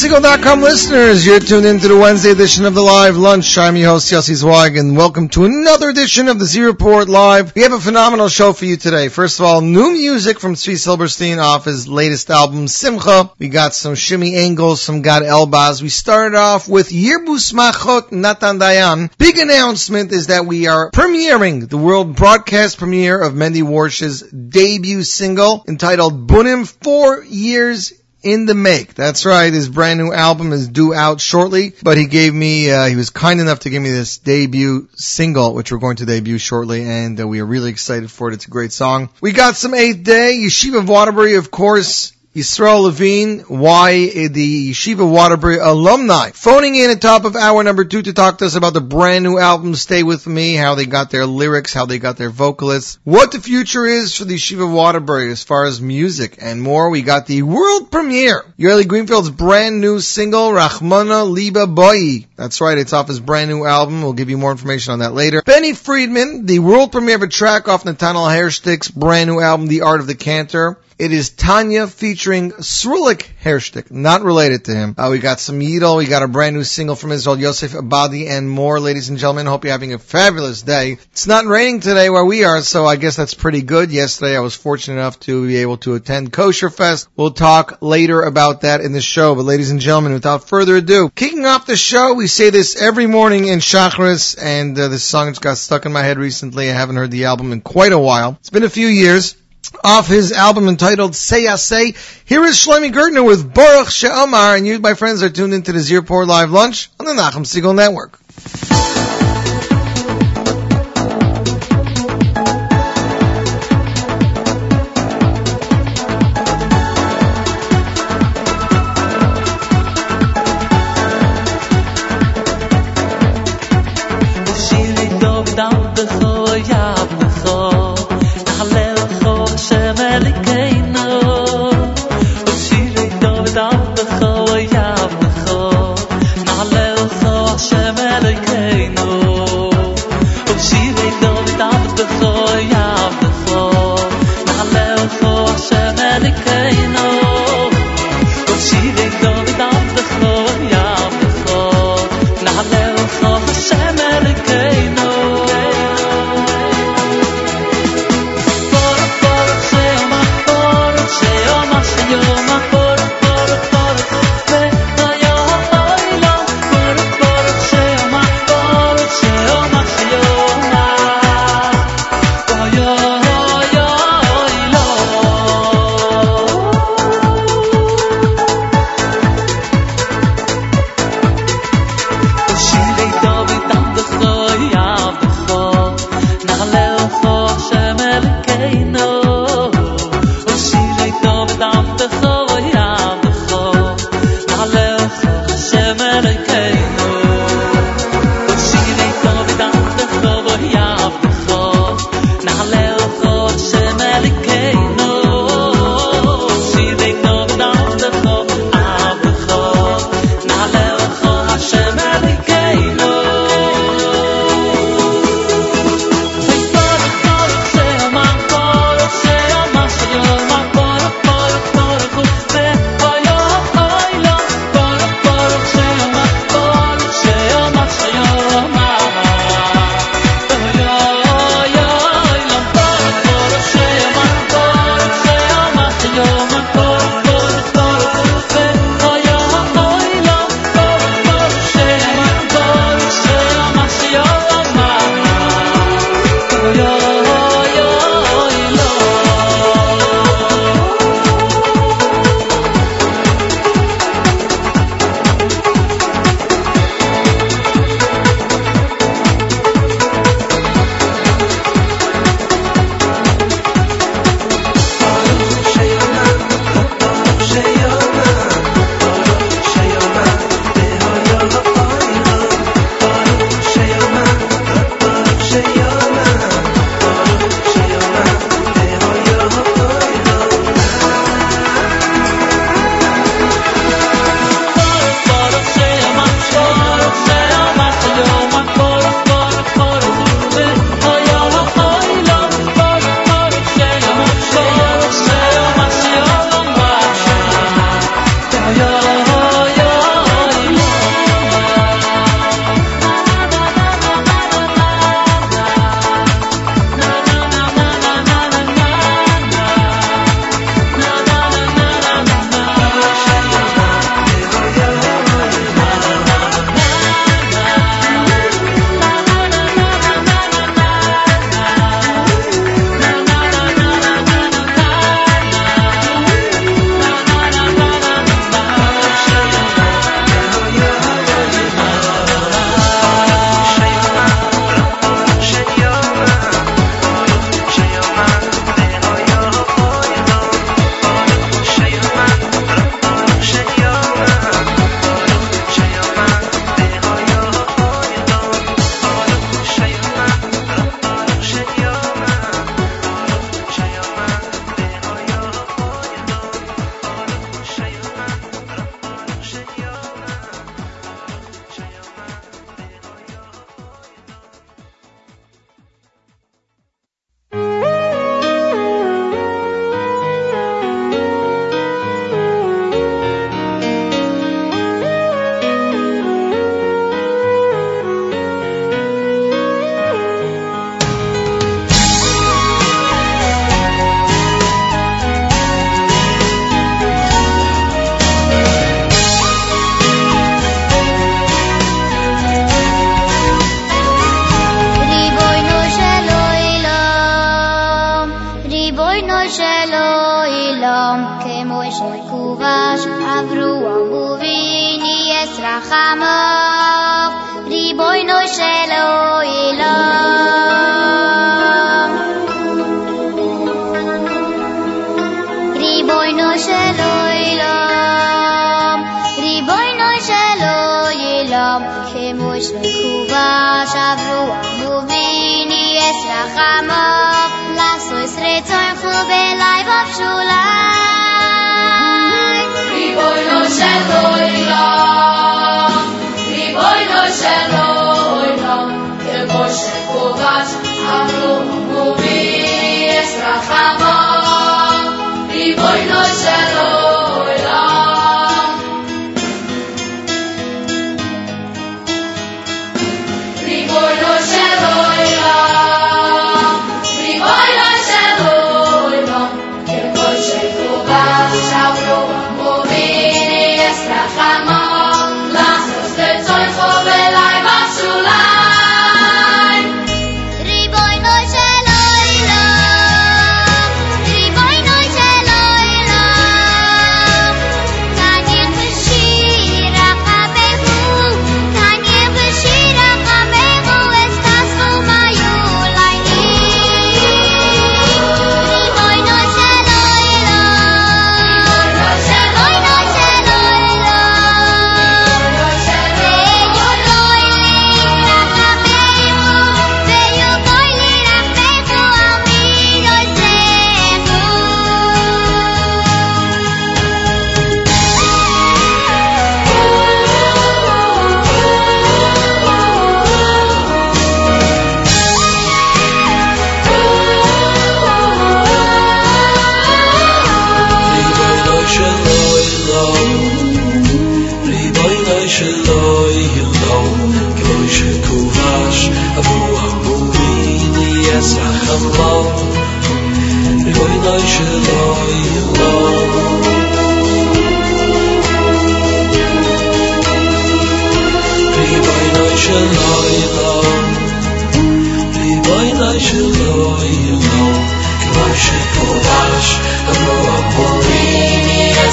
NachumSegal.com listeners. You're tuned into the Wednesday edition of the Live Lunch. I'm your host, Yossi Zweig, and welcome to another edition of the Z Report Live. We have a phenomenal show for you today. First of all, new music from Tzvi Silberstein off his latest album, Simcha. We got some Shimmy Engels, some Gad Elbaz. We started off with Yirbus Machot Natan Dayan. Big announcement is that we are premiering the world broadcast premiere of Mendy Worch's debut single entitled Bunim Four Years in the make. That's right. His brand new album is due out shortly, but he gave me, uh, he was kind enough to give me this debut single, which we're going to debut shortly, and uh, we are really excited for it. It's a great song. We got some Eighth Day, Yeshiva Waterbury, of course, Yisroel Levine, why the Yeshiva Waterbury alumni, phoning in at top of hour number two to talk to us about the brand new album Stay With Me, how they got their lyrics, how they got their vocalists, what the future is for the Yeshiva Waterbury as far as music and more. We got the world premiere, Yoely Greenfeld's brand new single, Rachmana Liba Boyeh. That's right, it's off his brand new album. We'll give you more information on that later. Benny Friedman, the world premiere of a track off Netanel Hershtik's brand new album, The Art of the Cantor. It is Tanya featuring Srulik Hershtik, not related to him. Uh, we got some Yidel, we got a brand new single from Israel, Yosef Abadi, and more, ladies and gentlemen. Hope you're having a fabulous day. It's not raining today where we are, so I guess that's pretty good. Yesterday I was fortunate enough to be able to attend Kosher Fest. We'll talk later about that in the show, but ladies and gentlemen, without further ado, kicking off the show, we say this every morning in Shachris, and uh, this song just got stuck in my head recently. I haven't heard the album in quite a while. It's been a few years off his album entitled Say I Say. Here is Shlomi Gertner with Baruch She'amar, and you, my friends, are tuned into the Z Report Live Lunch on the Nachum Segal Network.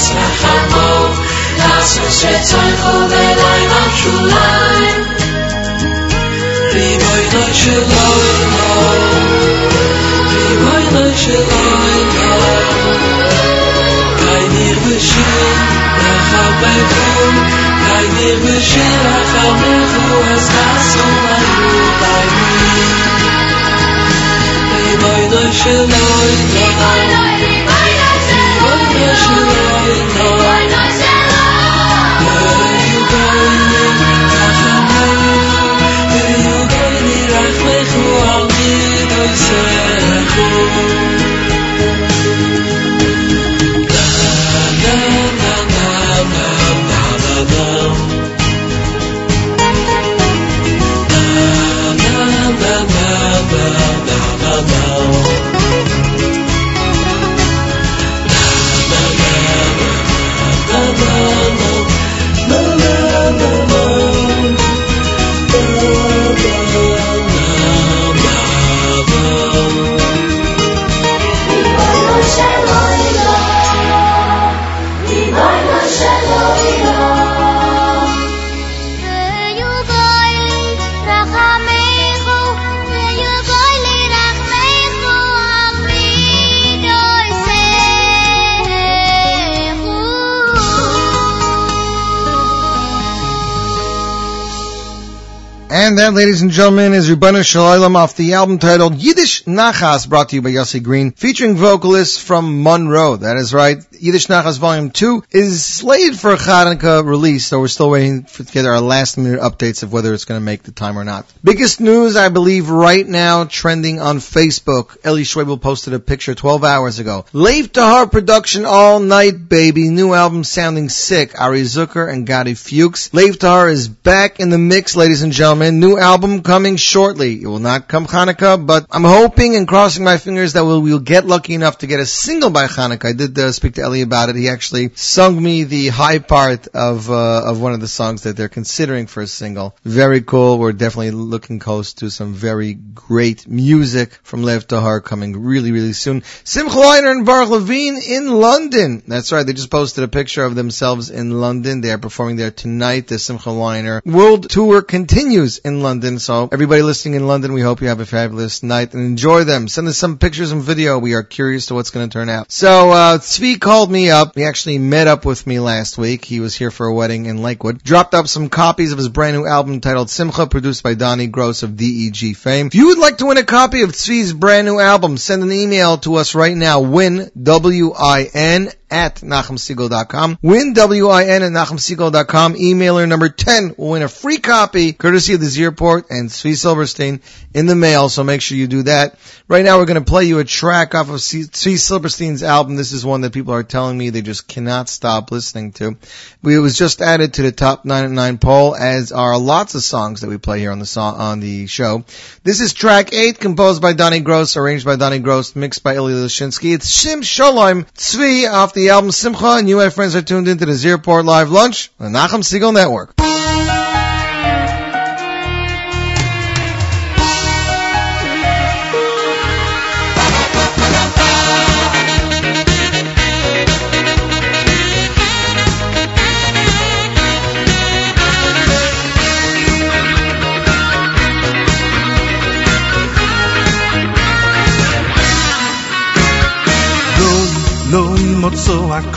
Zacznę harmon, nasłuch Sudah, kita menonton. That, ladies and gentlemen, is Ribbono Shalom off the album titled Yiddish Nachas, brought to you by Yossi Green, featuring vocalists from Monroe. That is right. Yiddish Nachas Volume 2 is slated for a Chanukah release, so we're still waiting for, to get our last minute updates of whether it's going to make the time or not. Biggest news, I believe, right now, trending on Facebook. Eli Schwebel posted a picture 12 hours ago. Lev Tahor production all night, baby. New album sounding sick. Ari Zucker and Gotti Fuchs. Lev Tahor is back in the mix, ladies and gentlemen. new album coming shortly. It will not come Hanukkah, but I'm hoping and crossing my fingers that we'll, we'll get lucky enough to get a single by Hanukkah. I did uh, speak to Eli about it. He actually sung me the high part of uh, of one of the songs that they're considering for a single. Very cool. We're definitely looking close to some very great music from Lev Tahor coming really, really soon. Simcha Leiner and Baruch Levine in London. That's right. They just posted a picture of themselves in London. They are performing there tonight. The Simcha Leiner World Tour continues in London. So everybody listening in London, we hope you have a fabulous night and enjoy them. Send us some pictures and video. We are curious to what's going to turn out. So, uh, Tzvi called me up. He actually met up with me last week. He was here for a wedding in Lakewood. Dropped up some copies of his brand new album titled Simcha, produced by Donnie Gross of DEG fame. If you would like to win a copy of Tzvi's brand new album, send an email to us right now. Win, W-I-N, at NachumSegal.com. Win W-I-N at NachumSegal.com. Emailer number 10 will win a free copy courtesy of the Z Report and Tzvi Silberstein in the mail, so make sure you do that. Right now we're going to play you a track off of Tzvi Silberstein's album. This is one that people are telling me they just cannot stop listening to. It was just added to the top 9 at 9 poll, as are lots of songs that we play here on the song, on the show. This is track 8, composed by Donnie Gross, arranged by Donnie Gross, mixed by Ilya Lashinsky. It's Shim Shalom Tzvi off the album Simcha, and you, my friends, are tuned into the Z Report Live Lunch on the Nachum Segal Network.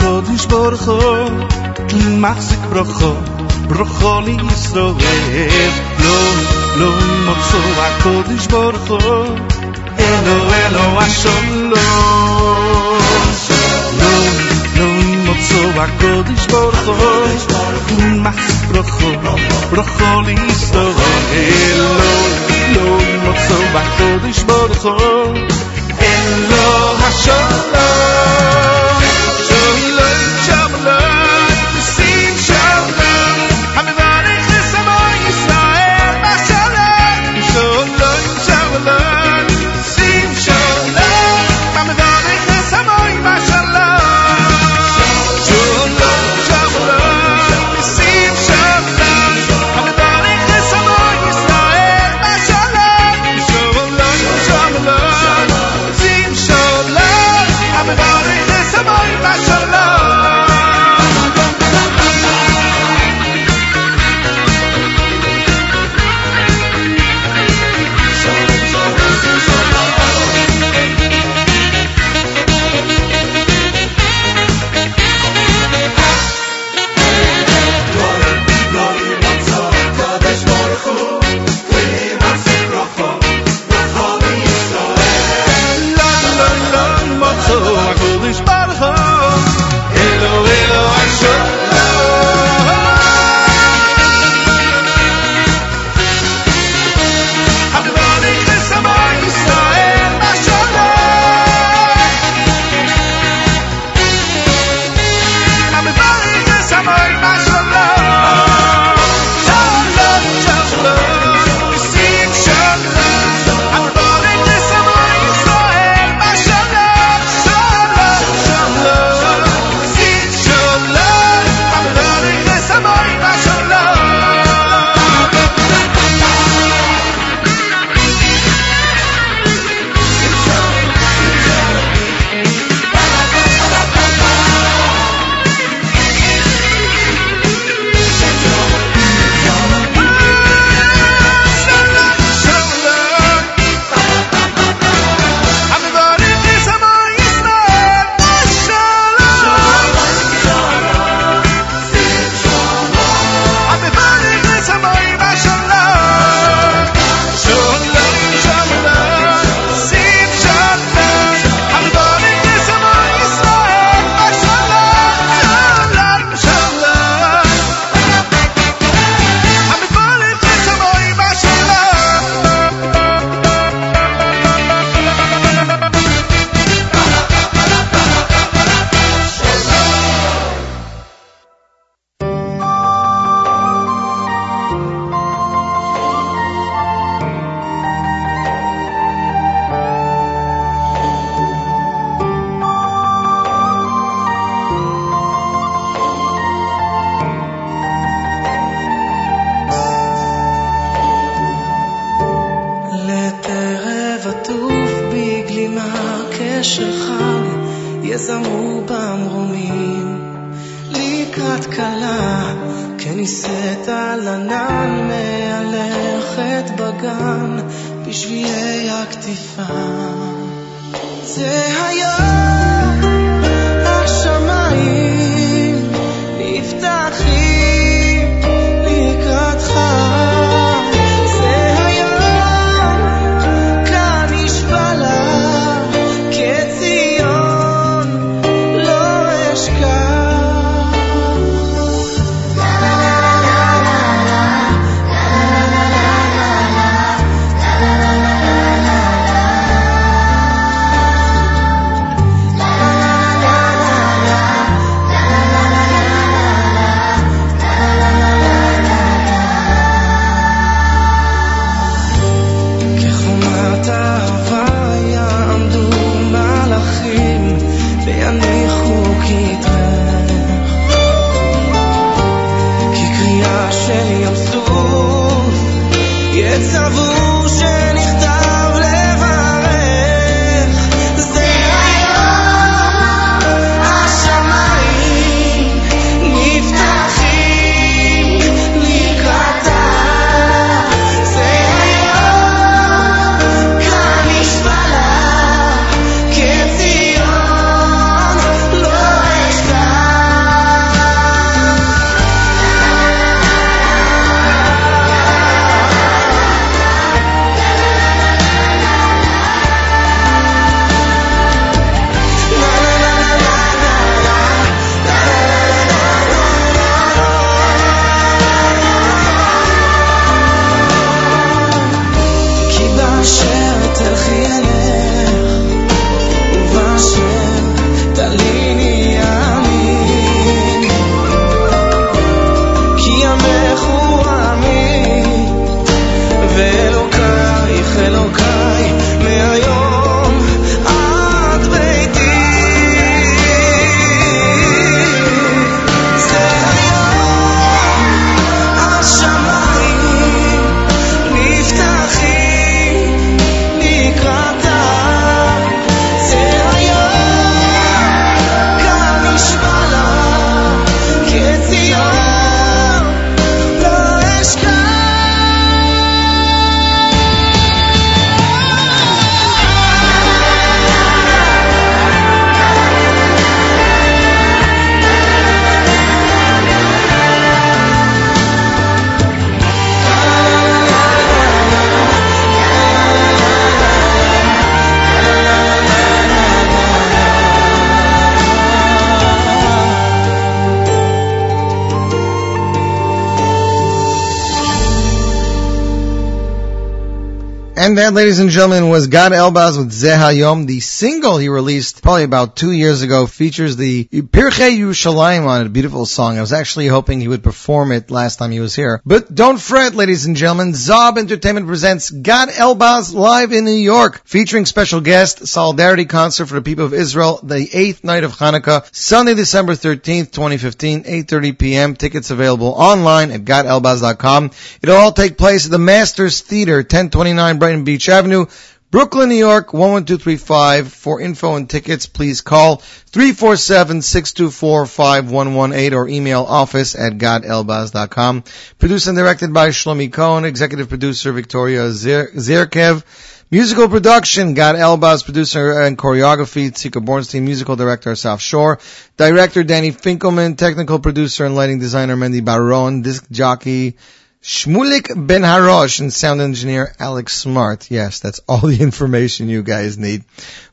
ימוצו הקודש ברוכו, כי מחזיק ברוכו, ברוכו לישראל. לא, לא ימוצו הקודש ברוכו, אלו אלו השלום. לא, לא ימוצו הקודש ברוכו, כי מחזיק ברוכו, ברוכו לישראל. לא, לא ימוצו הקודש ברוכו, אלו השלום. That, ladies and gentlemen, was Gad Elbaz with Zehayom. The single he released probably about two years ago features the Pirchei Yerushalayim on it, a beautiful song. I was actually hoping he would perform it last time he was here. But don't fret, ladies and gentlemen. Zob Entertainment presents Gad Elbaz live in New York, featuring special guest, Solidarity Concert for the people of Israel, the eighth night of Hanukkah, Sunday, December 13th, 2015, 8.30 p.m. Tickets available online at GadElbaz.com. It'll all take place at the Masters Theater, 1029 Brighton Beach Avenue, Brooklyn, New York, 11235. For info and tickets, please call 347-624-5118 or email office at gadelbaz.com. Produced and directed by Shlomi Cohen, executive producer Victoria Zer- Zerkev. Musical production, Gad Elbaz, producer and choreography, Tzika Bornstein, musical director, South Shore, director, Danny Finkelman, technical producer and lighting designer, Mendy Baron, disc jockey, Shmulik Ben Harosh and sound engineer Alex Smart. Yes, that's all the information you guys need.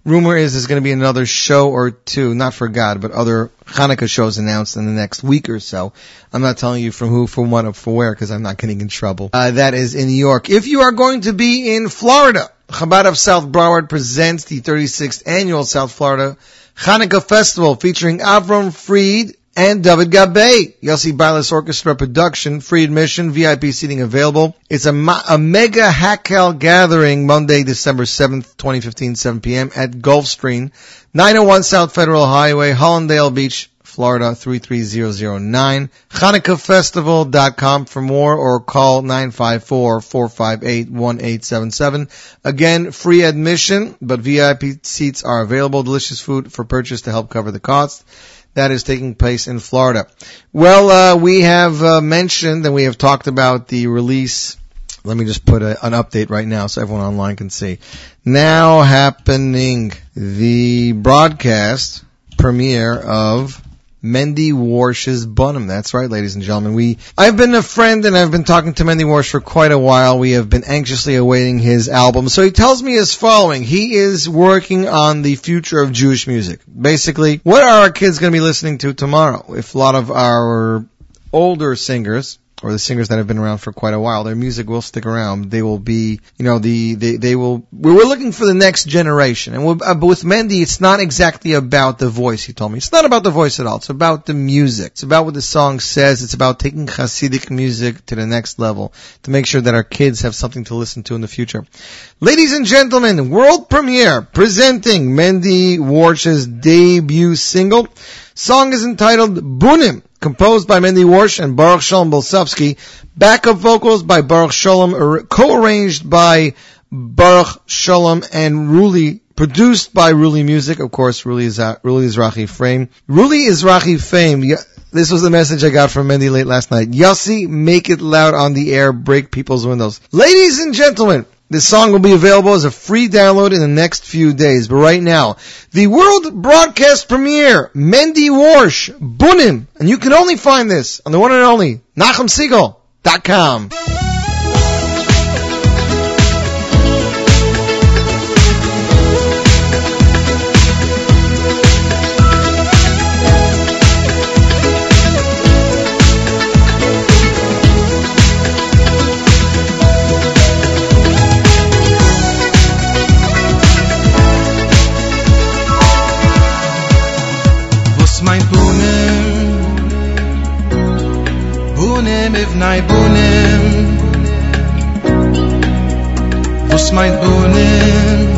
Rumor is there's going to be another show or two, not for Gad, but other Hanukkah shows announced in the next week or so. I'm not telling you from who, from what, or for where, because I'm not getting in trouble. Uh, that is in New York. If you are going to be in Florida, Chabad of South Broward presents the 36th annual South Florida Hanukkah Festival featuring Avram Fried and David Gabay. Yossi Bailis Orchestra production, free admission, VIP seating available. It's a, a mega Hackel gathering Monday, December 7th, 2015, 7 p.m. at Gulfstream, 901 South Federal Highway, Hallandale Beach, Florida 33009. HanukkahFestival.com for more or call 954-458-1877. Again, free admission, but VIP seats are available. Delicious food for purchase to help cover the cost. That is taking place in Florida. Well, uh, we have uh, mentioned and we have talked about the release let me just put a, an update right now so everyone online can see. Now happening the broadcast premiere of Mendy Worch's Bunim. That's right, ladies and gentlemen. We, I've been a friend and I've been talking to Mendy Warsh for quite a while. We have been anxiously awaiting his album. So he tells me as following. He is working on the future of Jewish music. Basically, what are our kids going to be listening to tomorrow? If a lot of our older singers, or the singers that have been around for quite a while, their music will stick around. They will be, you know, the they they will. We're looking for the next generation, and with, uh, but with Mendy, it's not exactly about the voice. He told me it's not about the voice at all. It's about the music. It's about what the song says. It's about taking Hasidic music to the next level to make sure that our kids have something to listen to in the future. Ladies and gentlemen, world premiere presenting Mendy Worch's debut single. Song is entitled Bunim, composed by Mendy Worch and Baruch Shalom Bolsovsky. Backup vocals by Baruch Shalom, co-arranged by Baruch Shalom and Ruli, produced by Ruli Music, of course, Ruli, is Ruli Izrahi Frame. Ruli Izrahi Fame, this was the message I got from Mendy late last night. Yossi, make it loud on the air, break people's windows. Ladies and gentlemen, this song will be available as a free download in the next few days. But right now, the world broadcast premiere, Mendy Worch, Bunim. And you can only find this on the one and only NachumSegal.com. Bunem evnai Bunem Was mein Bunem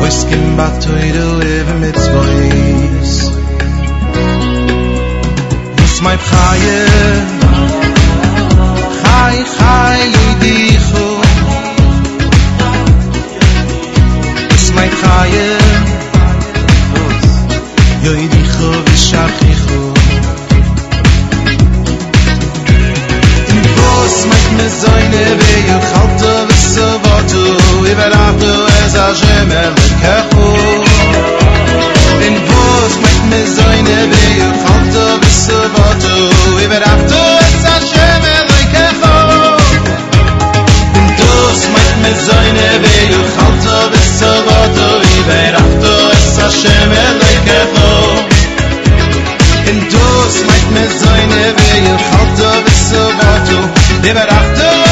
Ois kim batoidu even mitzvois Was mein Chaye Chai chai yidichu Was mein Chaye yoidicho v'shachicho Was mit mir seine Wege Kalt du bist so wort du Wie du es a schäme Mit Kechu In Was mit mir seine Wege Kalt du bist so wort du Wie wer ach du es a schäme seine Wege Kalt du In mit verachto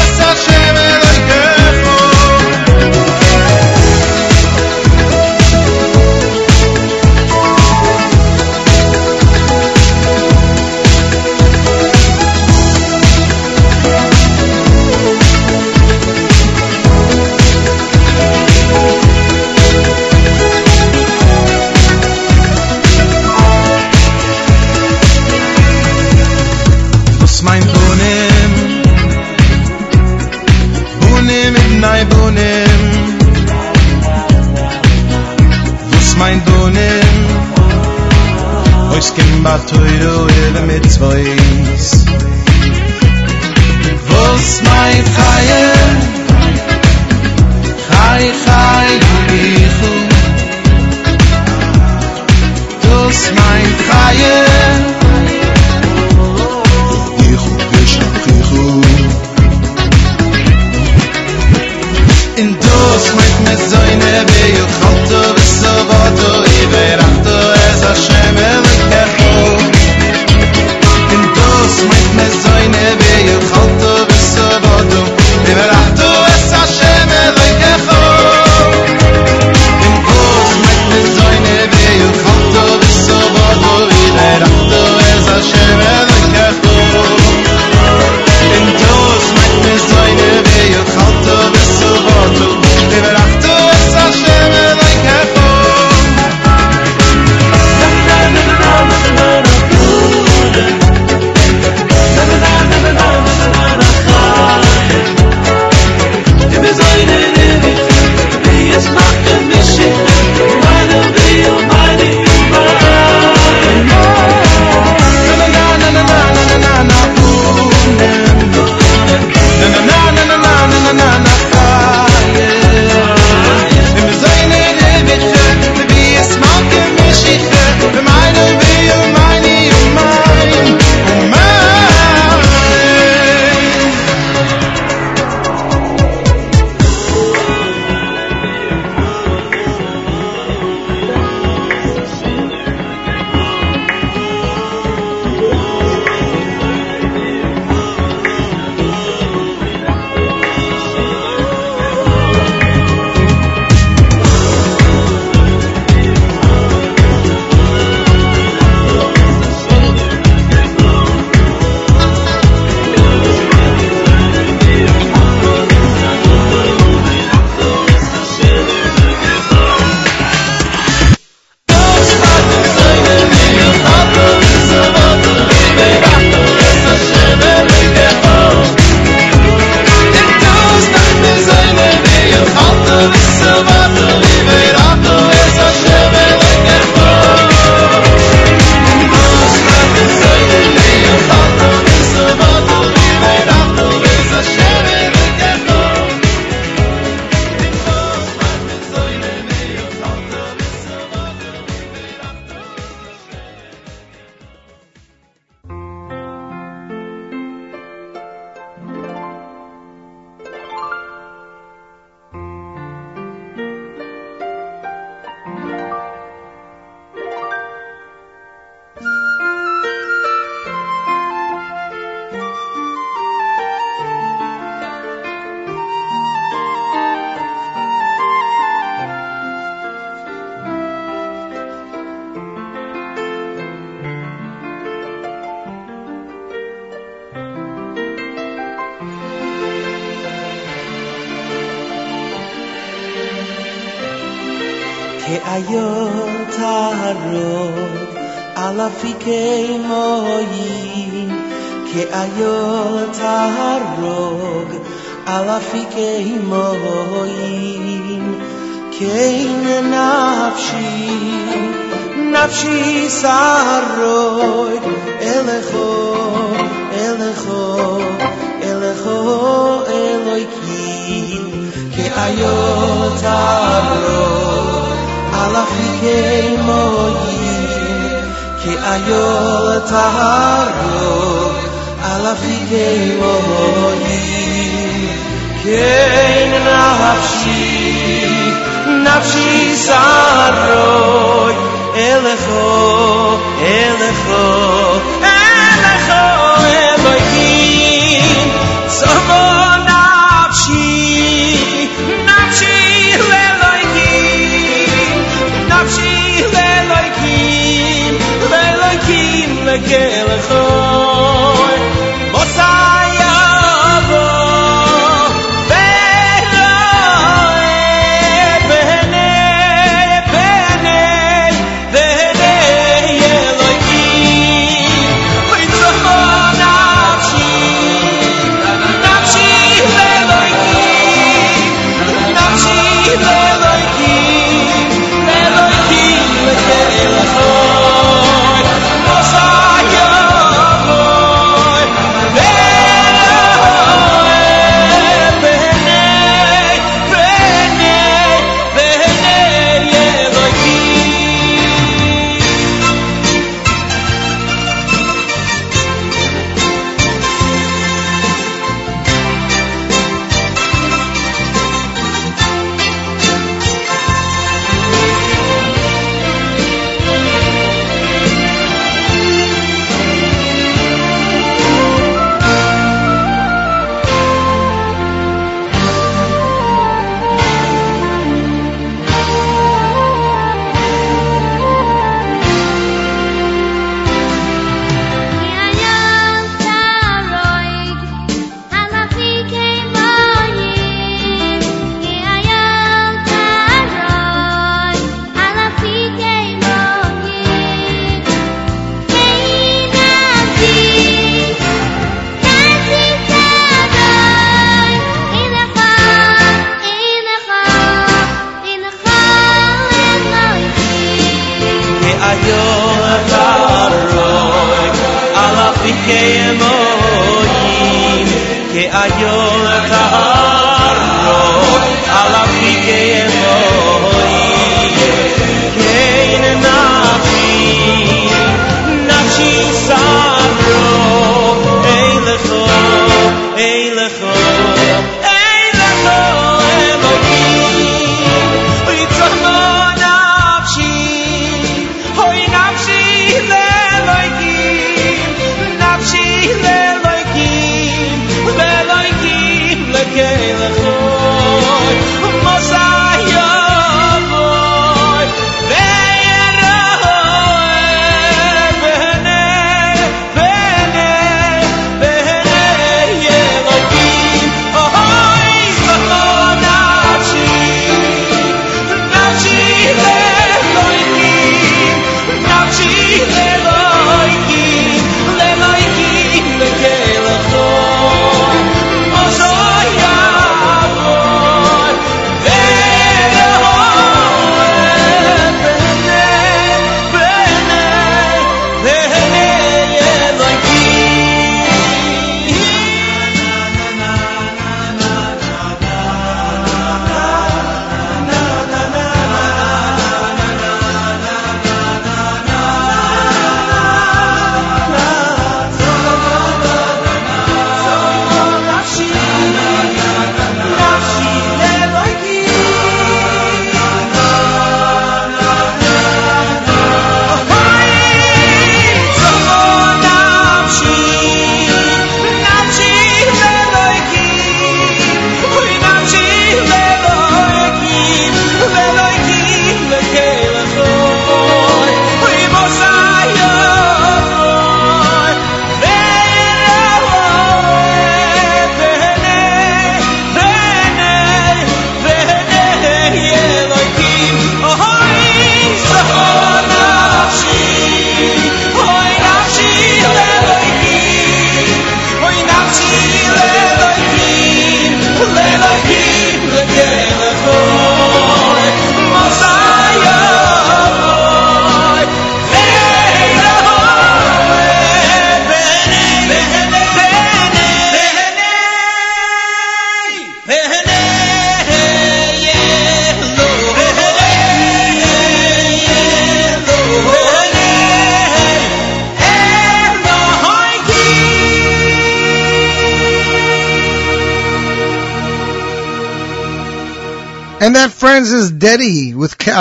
sa sheme a teuro ele mit zweis Vos mein Feier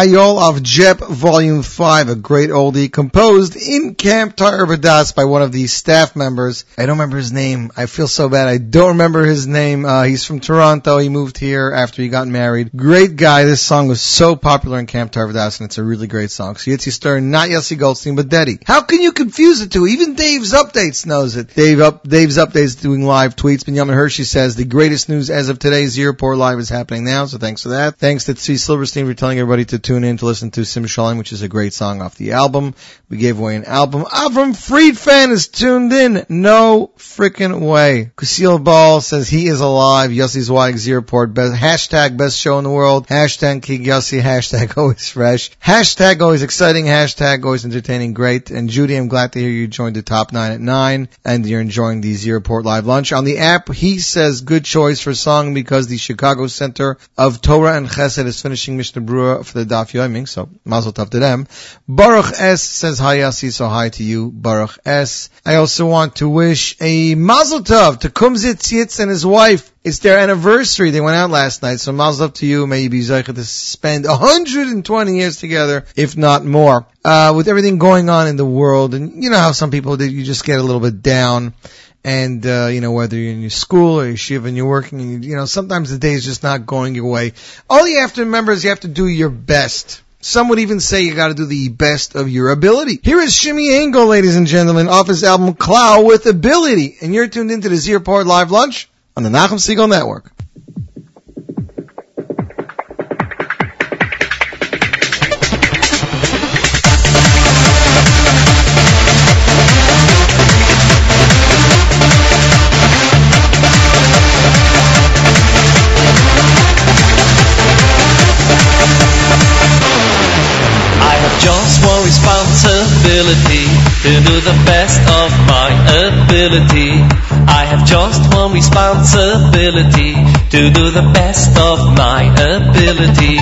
Ayol Avcı Jep Volume 5, a great oldie composed in Camp Tar Badas by one of the staff members. I don't remember his name. I feel so bad. I don't remember his name. Uh, he's from Toronto. He moved here after he got married. Great guy. This song was so popular in Camp Tar Badas, and it's a really great song. So Yitzi Stern, not Yossi Goldstein, but Deddy. How can you confuse the two? Even Dave's Updates knows it. Dave up, Dave's Updates doing live tweets. Benjamin Hershey says the greatest news as of today, Z Report Live is happening now, so thanks for that. Thanks to Tzvi Silberstein for telling everybody to tune in to listen to Sim Shalom, which is a great song off the album. We gave away an album. Avram Fried fan is tuned in. No freaking way. Kusil Ball says he is alive. Yossi's Z Report. Best, hashtag best show in the world. Hashtag King Yossi. Hashtag always fresh. Hashtag always exciting. Hashtag always entertaining. Great. And Judy, I'm glad to hear you joined the top nine at nine and you're enjoying the Z Report live lunch. On the app, he says good choice for song because the Chicago Center of Torah and Chesed is finishing Mishnah Brura for the Daf Yoiming, so mazel tov to them. Baruch S says hi Yossi, so hi to you, Baruch S. I also want to wish a mazel tov to Kumzit Yitz and his wife. It's their anniversary. They went out last night, so mazel tov to you. May you be zeicha to spend 120 years together, if not more. Uh, with everything going on in the world, and you know how some people, you just get a little bit down and uh, you know whether you're in your school or your shiva and you're working, and you, you know sometimes the day is just not going your way. All you have to remember is you have to do your best. Some would even say you got to do the best of your ability. Here is Shimmy Engel, ladies and gentlemen, off his album Clow with Ability, and you're tuned into the Z Report Live Lunch on the Nachum Segal Network. Responsibility to do the best of my ability. I have just one responsibility to do the best of my ability.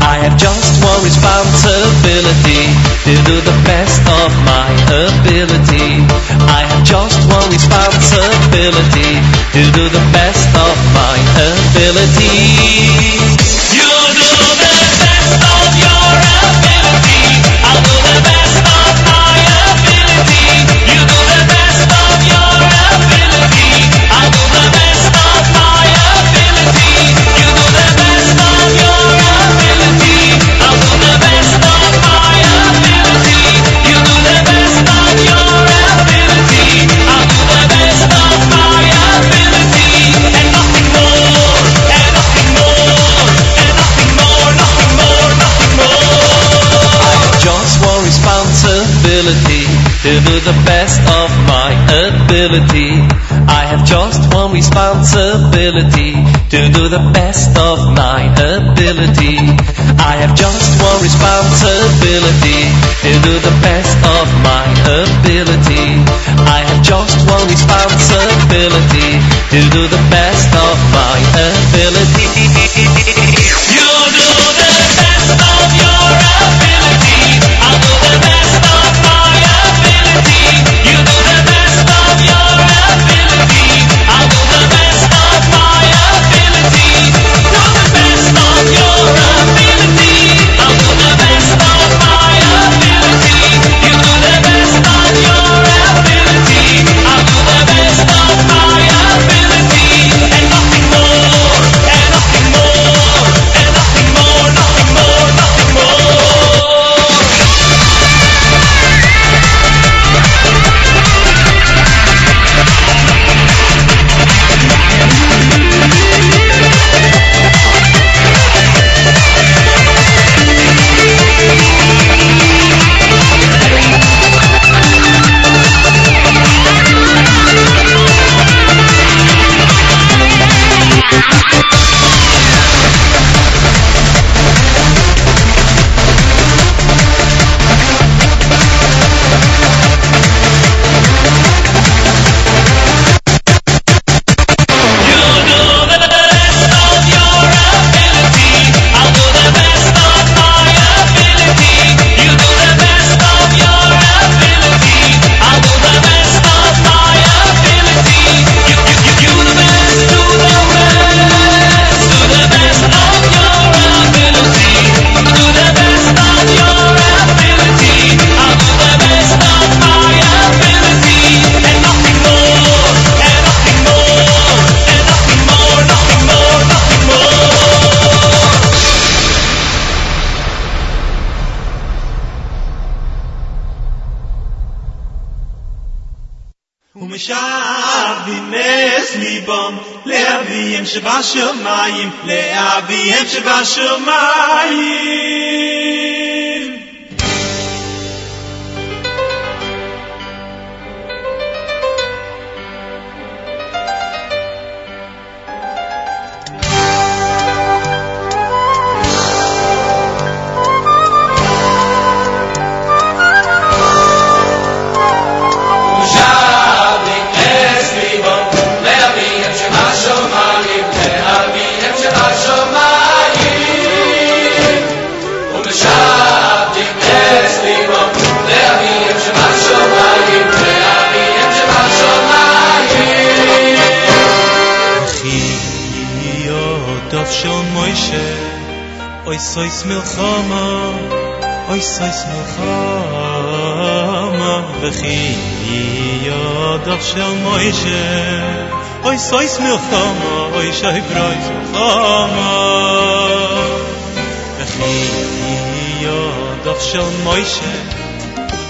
I have just one responsibility to do the best of my ability. I have just one responsibility to do the best of my ability. Do the best of my ability. I have just one responsibility to do the best of my ability. I have just one responsibility to do the best of my ability. I have just one responsibility to do the best of my ability. אוי סויס מלחמה אוי שי ברויס מלחמה וכי יודוב של מוישה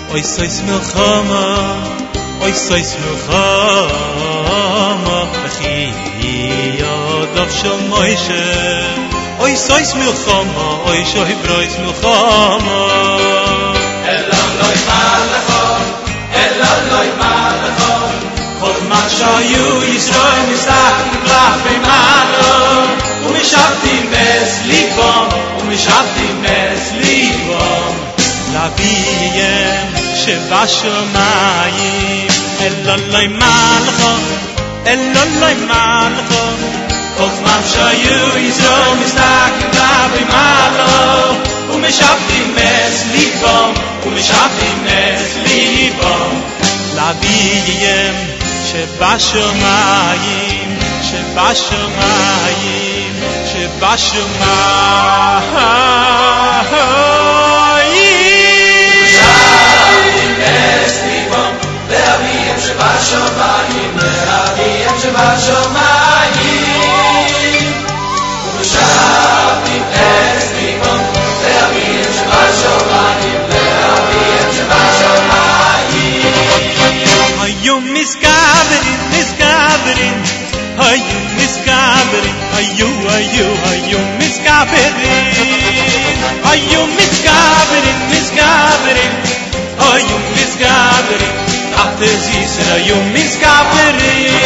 אוי סויס מלחמה אוי סויס מלחמה וכי יודוב של מוישה אוי סויס מלחמה אוי שוי ברויס מסתכלים כלפי מעלו ומשבתים מס ליבם ומשבתים מס ליבם לאביהם שבשמיים אלא לא ימלכו אלא לא ימלכו כל זמן שהיו ישראל מסתכלים כלפי מעלו ומשבתים מס ליבם ומשבתים מס ליבם לאביהם שבשמיים שבשמיים שבשמיים שבשמיים שבשמיים שבשמיים שבשמיים שבשמיים היו, היו, היו מסגברים, היו מסגברים, מסגברים, היו מסגברים, תחת זיסר היו מסגברים.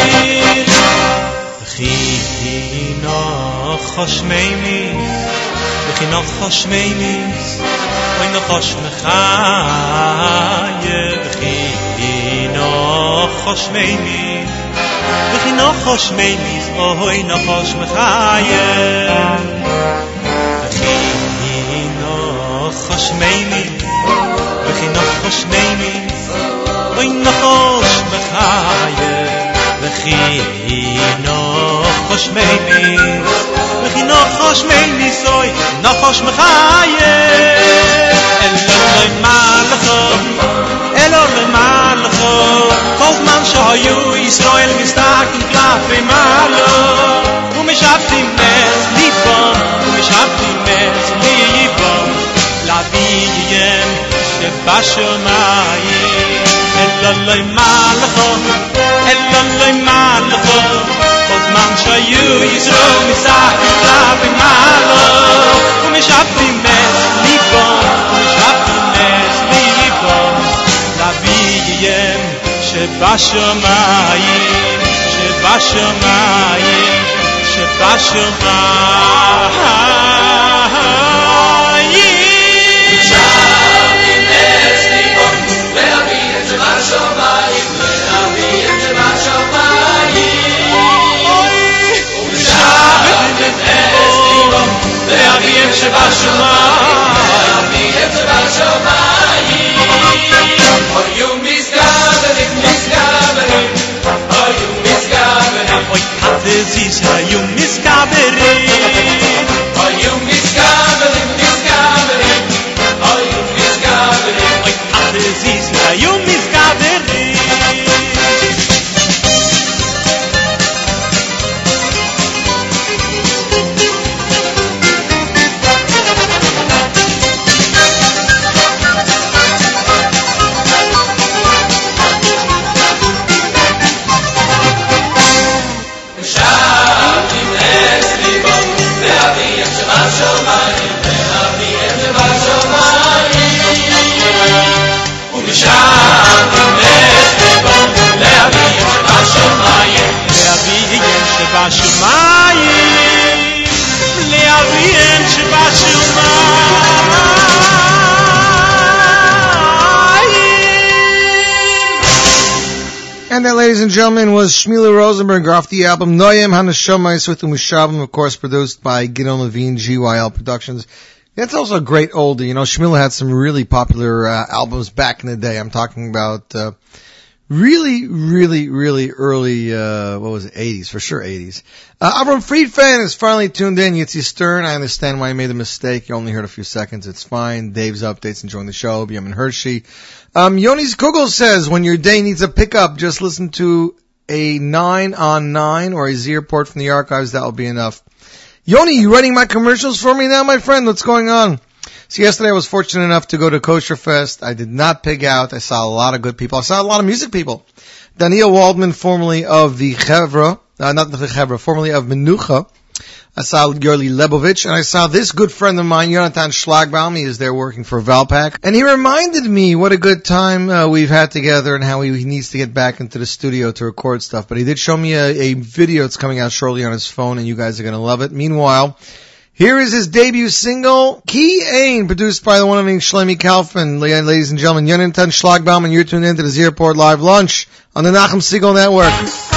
וכי נחש מימיס, וכי נחש מימיס, אוי נחש מחיה, וכי נחוש מי מזעוי נחוש מחייה וכי נחוש מי מזעוי וכי נחוש מי מזעוי נחוש מחייה וכי נחוש מי מזעוי וכי נחוש מי מזעוי נחוש מחייה אין לך Kolt man scho hoyu Israel gestak in klaf in malo Wo mich habt im Mess Lippo Wo mich habt im Mess Lippo La Vigiem Che basho mai El lolo in malo El lolo in malo Kolt man scho hoyu Israel gestak in in malo Wo mich habt im Mess Lippo Wo mich habt im Mess Lippo La Vigiem שבשמיים, לאביהם שבשמיים. ובשבתים נס ליבם, לאביהם שבשמיים, לאביהם שבשמיים. euch Kaffee, süßer Junges Gaberin. That, ladies and gentlemen, was Shmila Rosenberg off the album Noyem Hanashomais with Umushabim, of course, produced by Gideon Levine, GYL Productions. That's also a great oldie. You know, Shmila had some really popular uh, albums back in the day. I'm talking about uh, really, really, really early, uh, what was it, 80s, for sure 80s. Uh, Avram Fried fan is finally tuned in. Yitzi Stern, I understand why you made the mistake. You only heard a few seconds. It's fine. Dave's updates, enjoying the show. Benjamin Hershey. Um, Yonis Kugel says, when your day needs a pickup, just listen to a 9 on 9 or a Z report from the archives. That will be enough. Yoni, you running my commercials for me now, my friend? What's going on? So yesterday I was fortunate enough to go to Kosher Fest. I did not pig out. I saw a lot of good people. I saw a lot of music people. Daniel Waldman, formerly of the Chevra, uh, not the Chevra, formerly of Menucha. I saw Yorli Lebovich, and I saw this good friend of mine, Jonathan Schlagbaum. He is there working for Valpak. And he reminded me what a good time uh, we've had together and how he, he needs to get back into the studio to record stuff. But he did show me a, a video that's coming out shortly on his phone, and you guys are going to love it. Meanwhile, here is his debut single, Key Ain, produced by the one and only Shlomi Kaufman. Ladies and gentlemen, Jonathan Schlagbaum, and you're tuned into the Z Report Live Lunch on the Nachum Segal Network.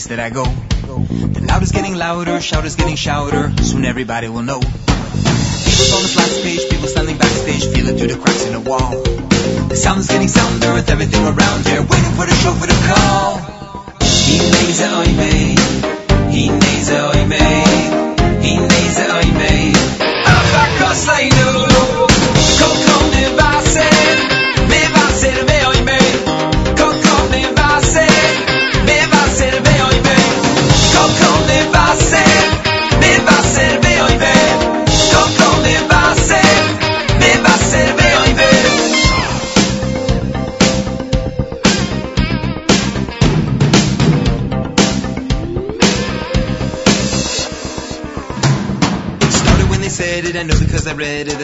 Place that I go. The loud is getting louder, shout is getting shouter, soon everybody will know.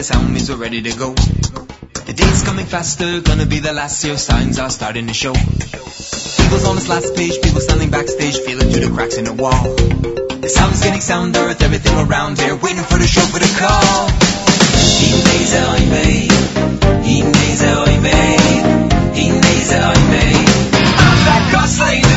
Sound means we're ready to go. The day's coming faster, gonna be the last year, signs are starting to show. People's on this last page, people standing backstage, feeling through the cracks in the wall. The sound's getting sounder with everything around here, waiting for the chauffeur to call. Hineze oime, hineze oime, hineze oime. Afakos leinu, kokom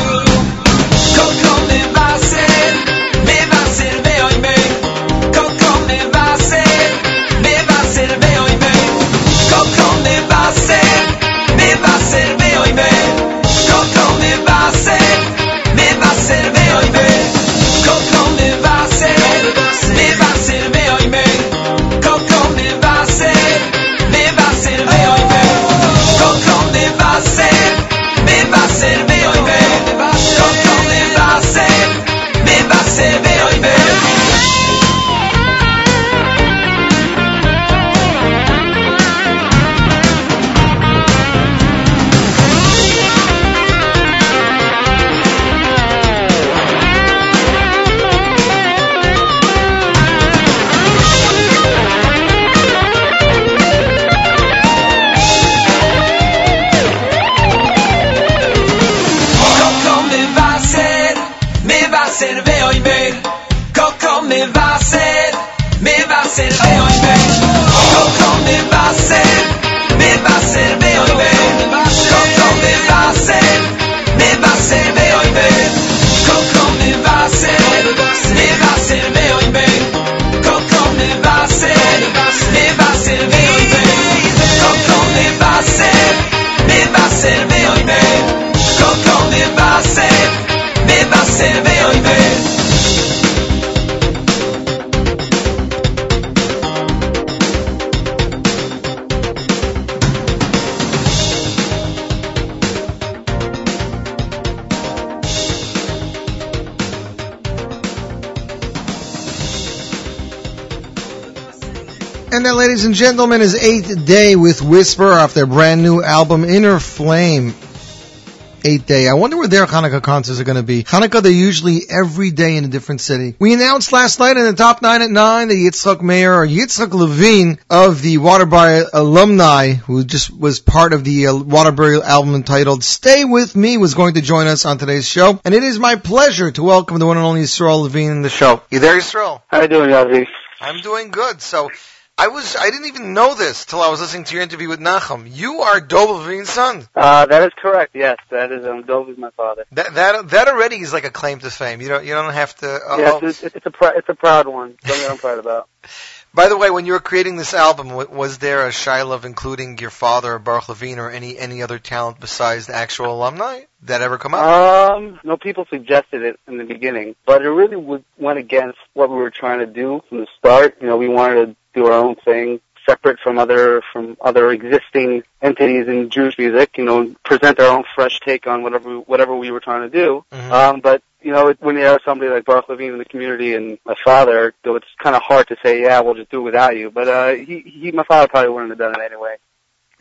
And that, ladies and gentlemen, is Eighth Day with Whisper off their brand new album Inner Flame. Eighth Day. I wonder where their Hanukkah concerts are going to be. Hanukkah, they're usually every day in a different city. We announced last night in the top nine at nine that Yitzchak Meir, or Yitzchak Levine of the Waterbury alumni, who just was part of the uh, Waterbury album entitled Stay With Me, was going to join us on today's show. And it is my pleasure to welcome the one and only Yisroel Levine in the show. You there, Yisroel? How you doing, Yavi? I'm doing good. So I was I didn't even know this till I was listening to your interview with Nachum. You are Dov Levine's son. Uh, that is correct. Yes, that is. Um, Dov is my father. That that that already is like a claim to fame. You don't you don't have to. Uh, yes, oh. it's, it's a pr- it's a proud one. Something I'm proud about. By the way, when you were creating this album, was there a shiloh of including your father, Baruch Levine, or any any other talent besides the actual alumni? That ever come up? Um, no, people suggested it in the beginning, but it really would, went against what we were trying to do from the start. You know, we wanted to do our own thing, separate from other from other existing entities in Jewish music. You know, present our own fresh take on whatever whatever we were trying to do. Mhm. Um, but you know, it, when you have somebody like Baruch Levine in the community and my father, though it's kind of hard to say, yeah, we'll just do it without you. But uh, he, he, my father probably wouldn't have done it anyway.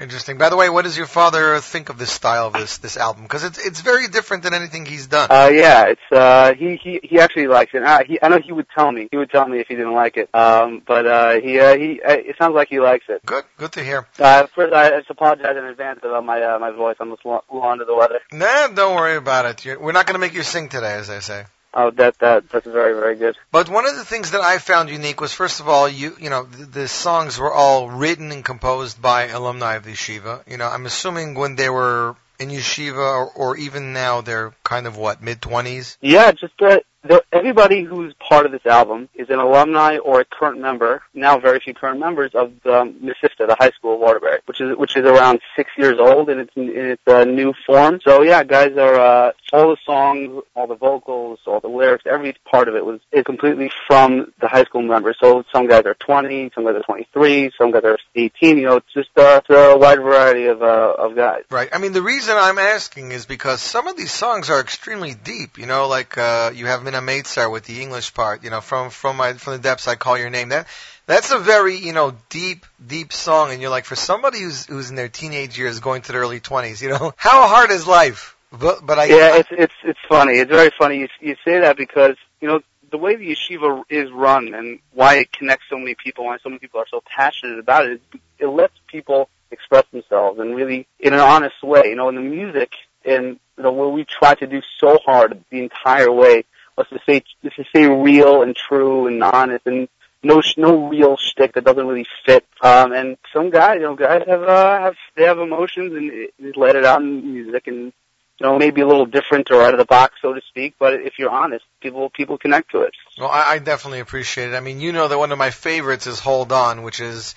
Interesting. By the way, what does your father think of this style of this this album? Because it's it's very different than anything he's done. Uh, yeah, it's uh, he he he actually likes it. I, he, I know he would tell me. He would tell me if he didn't like it. Um, but uh, he uh, he uh, it sounds like he likes it. Good, good to hear. Uh, first, I just apologize in advance about my uh, my voice. I'm just a little under the weather. Nah, don't worry about it. You're, we're not going to make you sing today, as I say. Oh, that that that's very very good. But one of the things that I found unique was, first of all, you you know the, the songs were all written and composed by alumni of the yeshiva. You know, I'm assuming when they were in yeshiva, or, or even now they're kind of what mid twenties. Yeah, just uh, the, everybody who's part of this album is an alumni or a current member. Now, very few current members of um, Mesivta, the high school of Waterbury, which is which is around six years old in its in its uh, new form. So yeah, guys are uh, all the songs, all the vocals, all the lyrics, every part of it was is completely from the high school members. So some guys are 20, some guys are 23, some guys are 18. You know, it's just uh, it's a wide variety of uh, of guys. Right. I mean, the reason I'm asking is because some of these songs are extremely deep. You know, like uh, you have Min Hameitzar with the English part. You know, from from my from the depths I call your name. That that's a very you know deep deep song, and you're like for somebody who's who's in their teenage years going to their early 20s. You know, how hard is life? But but I yeah, it's it's it's funny. It's very funny. You you say that because you know the way the yeshiva is run and why it connects so many people, why so many people are so passionate about it. It lets people express themselves and really in an honest way. You know, in the music and you know where we try to do so hard the entire way to say was to say real and true and honest and no no real shtick that doesn't really fit. Um, and some guys, you know, guys have uh, have they have emotions and it let it out in music and you know, maybe a little different or out of the box, so to speak. But if you're honest, people people connect to it. Well, I, I definitely appreciate it. I mean, you know that one of my favorites is "Hold On," which is,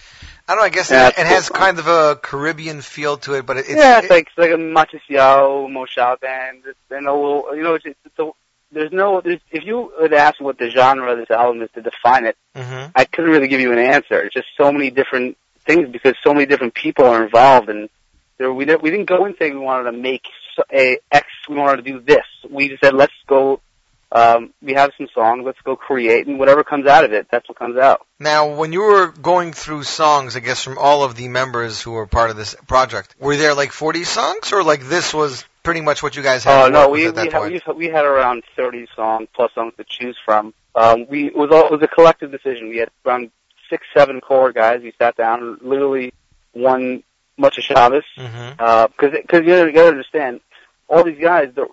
I don't know, I guess Yeah, it, it has kind of a Caribbean feel to it, but it, it's, yeah, it's it- like it's like a Matisyahu Moshav band, and a little, you know, it's, it's a, there's no, there's, if you would ask what the genre of this album is to define it, Mhm. I couldn't really give you an answer. It's just so many different things because so many different people are involved, and there, we didn't, we didn't go in saying we wanted to make a X, we wanted to do this. We just said let's go. Um, we have some songs, let's go create, and whatever comes out of it, that's what comes out. Now, when you were going through songs, I guess from all of the members who were part of this project, were there like 40 songs, or like this was pretty much what you guys had? Oh no, we we had, we we had around thirty songs plus songs to choose from. Um, we it was all, it was a collective decision. We had around six, seven core guys. We sat down, and literally one much of Shabbos, because mm-hmm. uh, because you gotta, you gotta understand, all these guys they're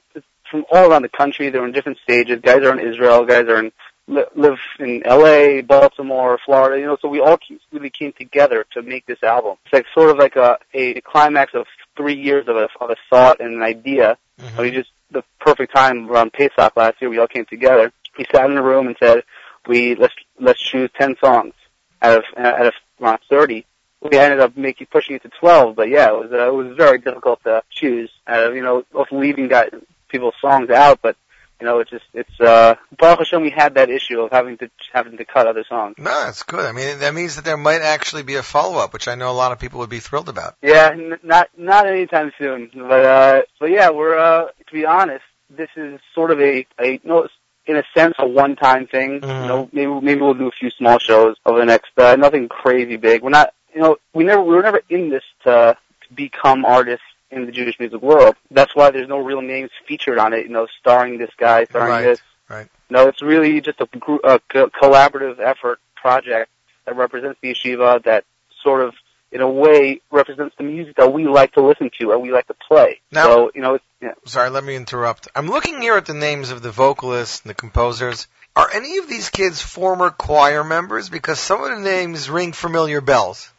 from all around the country. They're in different stages. Guys are in Israel. Guys are in live in L.A., Baltimore, Florida. You know, so we all really came together to make this album. It's like sort of like a a climax of three years of a of a thought and an idea. Mm-hmm. We just the perfect time around Pesach last year. We all came together. We sat in a room and said, "We let's let's choose ten songs out of out of around thirty. We ended up making pushing it to twelve, but yeah, it was uh, it was very difficult to choose. Out of you know, of leaving guys, people's songs out, but you know, it's just it's uh, Baruch Hashem, we had that issue of having to having to cut other songs. No, that's good. I mean, that means that there might actually be a follow-up, which I know a lot of people would be thrilled about. Yeah, n- not not anytime soon. But uh but yeah, we're uh to be honest, this is sort of a a no in a sense a one time thing. Mhm. You know, maybe maybe we'll do a few small shows over the next uh nothing crazy big. We're not you know, we never we were never in this to, to become artists in the Jewish music world. That's why there's no real names featured on it, you know, starring this guy, starring Right, this. right. No, it's really just a, a co- collaborative effort project that represents the yeshiva that sort of in a way represents the music that we like to listen to and we like to play. Now- so, you know, it's, yeah. Sorry, let me interrupt. I'm looking here at the names of the vocalists and the composers. Are any of these kids former choir members? Because some of the names ring familiar bells.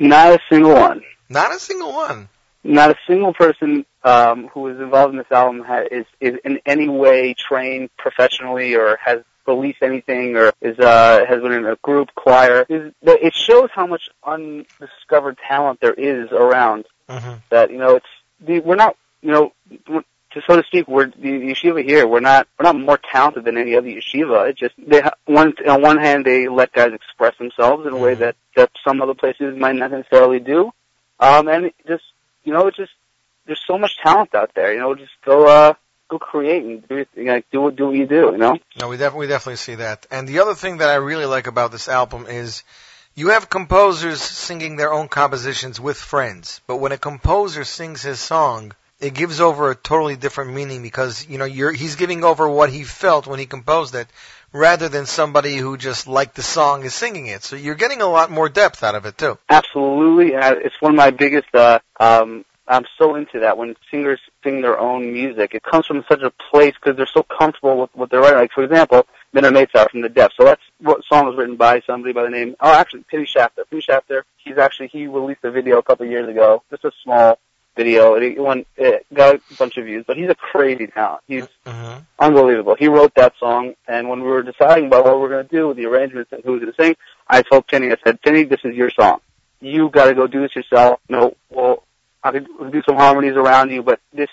not a single one. Not a single one. Not a single person um, who is involved in this album ha- is, is in any way trained professionally or has released anything or is uh, has been in a group choir. Is- It shows how much undiscovered talent there is around. Mm-hmm. That you know, it's the, we're not you know. To so to speak, we're the yeshiva here. We're not we're not more talented than any other yeshiva. It's just they one on one hand they let guys express themselves in a way Mhm. that that some other places might not necessarily do, um, and just you know, just there's so much talent out there. You know, just go uh go create and do you know, do what do what you do. You know. No, we definitely we definitely see that. And the other thing that I really like about this album is you have composers singing their own compositions with friends, but when a composer sings his song, it gives over a totally different meaning because you know you're he's giving over what he felt when he composed it rather than somebody who just liked the song is singing it. So you're getting a lot more depth out of it too. Absolutely, I- it's one of my biggest. Uh, um, I'm so into that when singers sing their own music. It comes from such a place because they're so comfortable with what they're writing. Like for example, Min Hameitzar from the Depths. So that's what song was written by somebody by the name. Oh, actually, Penny Shafter. Penny Shafter. He's actually he released a video a couple of years ago. Just a small video. and It went, it got a bunch of views, but he's a crazy talent. He's Mm-hmm. unbelievable. He wrote that song, and when we were deciding about what we were going to do with the arrangements and who was going to sing, I told Penny, I said, Penny, this is your song. You got to go do this yourself. No, well, I could do some harmonies around you, but this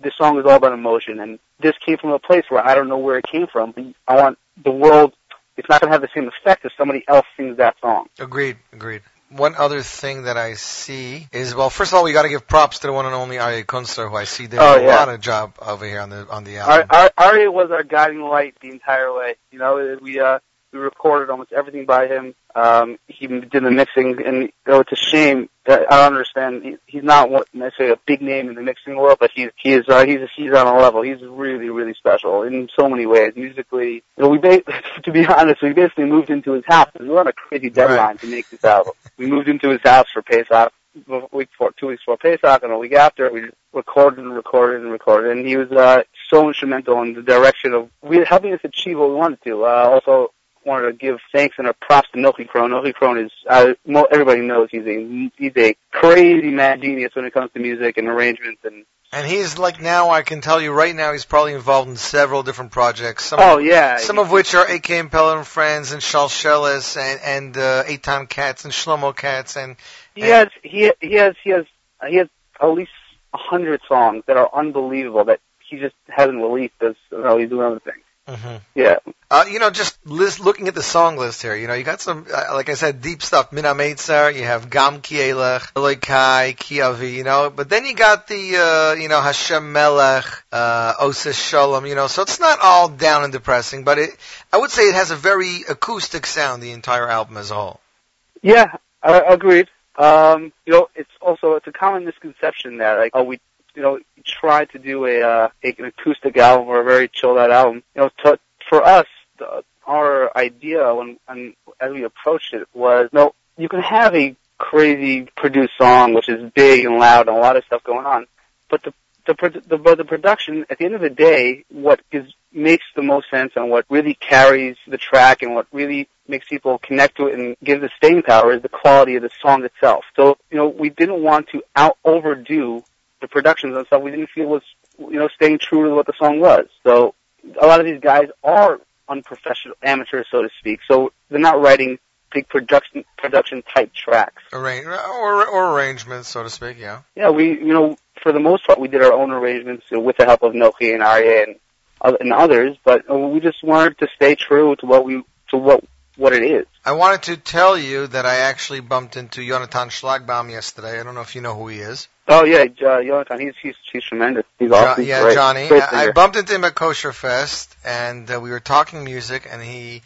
this song is all about emotion, and this came from a place where I don't know where it came from. But I want the world. It's not going to have the same effect if somebody else sings that song. Agreed, agreed. One other thing that I see is well, first of all, we got to give props to the one and only Aryeh Kunstler, who I see did Oh, a yeah. lot of job over here on the on the album. Arya was our guiding light the entire way. You know, we uh, we recorded almost everything by him. Um, he did the mixing, and you know, it's a shame. That I don't understand. He, he's not what, necessarily a big name in the mixing world, but he's he is uh, he's he's on a level. He's really really special in so many ways. Musically, you know, we ba- to be honest, we basically moved into his house. We were on a crazy deadline to make this album. We moved into his house for Pesach week before, two weeks before Pesach, and a week after, we recorded and recorded and recorded. And he was uh, so instrumental in the direction of we helping us achieve what we wanted to. Uh, also, wanted to give thanks and a props to Nochi Krohn. Nochi Krohn is uh, mo- everybody knows he's a he's a crazy mad genius when it comes to music and arrangements and. And he's like now, I can tell you right now, he's probably involved in several different projects. Some Oh yeah, Some of which are AK Impeller and Friends and Shalshelis and and uh, Eight Time Cats and Shlomo Katz and He has he he has he has he has at least a hundred songs that are unbelievable that he just hasn't released. As you know, he's doing other things. hmm Yeah, Uh, you know, just list, looking at the song list here, you know, you got some, uh, like I said, deep stuff. Mina you have Gam Kielech, Eloi Kai, Kiavi, you know, but then you got the, uh, you know, Hashem Melech, uh, Ose Shalom, you know, so it's not all down and depressing, but it, I would say it has a very acoustic sound, the entire album as a whole. yeah, I, agreed. Um, you know, it's also it's a common misconception that like oh we you know try to do a uh, an acoustic album or a very chilled out album. You know, to, for us, the, our idea when and as we approached it was no, you can have a crazy produced song which is big and loud and a lot of stuff going on, but the the the, but the production at the end of the day, what is makes the most sense and what really carries the track and what really makes people connect to it and gives the staying power is the quality of the song itself. So you know, we didn't want to out overdo the productions and stuff. We didn't feel was you know staying true to what the song was. So a lot of these guys are unprofessional amateur, so to speak. So they're not writing big production production type tracks. Arrange, or, or arrangements, so to speak, yeah. Yeah, we, you know, for the most part, we did our own arrangements you know, with the help of Nochi and Aryeh and, and others, but we just wanted to stay true to what we, to what, what it is. I wanted to tell you that I actually bumped into Jonathan Schlagbaum yesterday. I don't know if you know who he is. Oh yeah, uh, Jonathan, he's, he's, he's tremendous. He's Jo- awesome. yeah, Great. Johnny. Great I, I bumped into him at Kosherfest, and uh, we were talking music, and he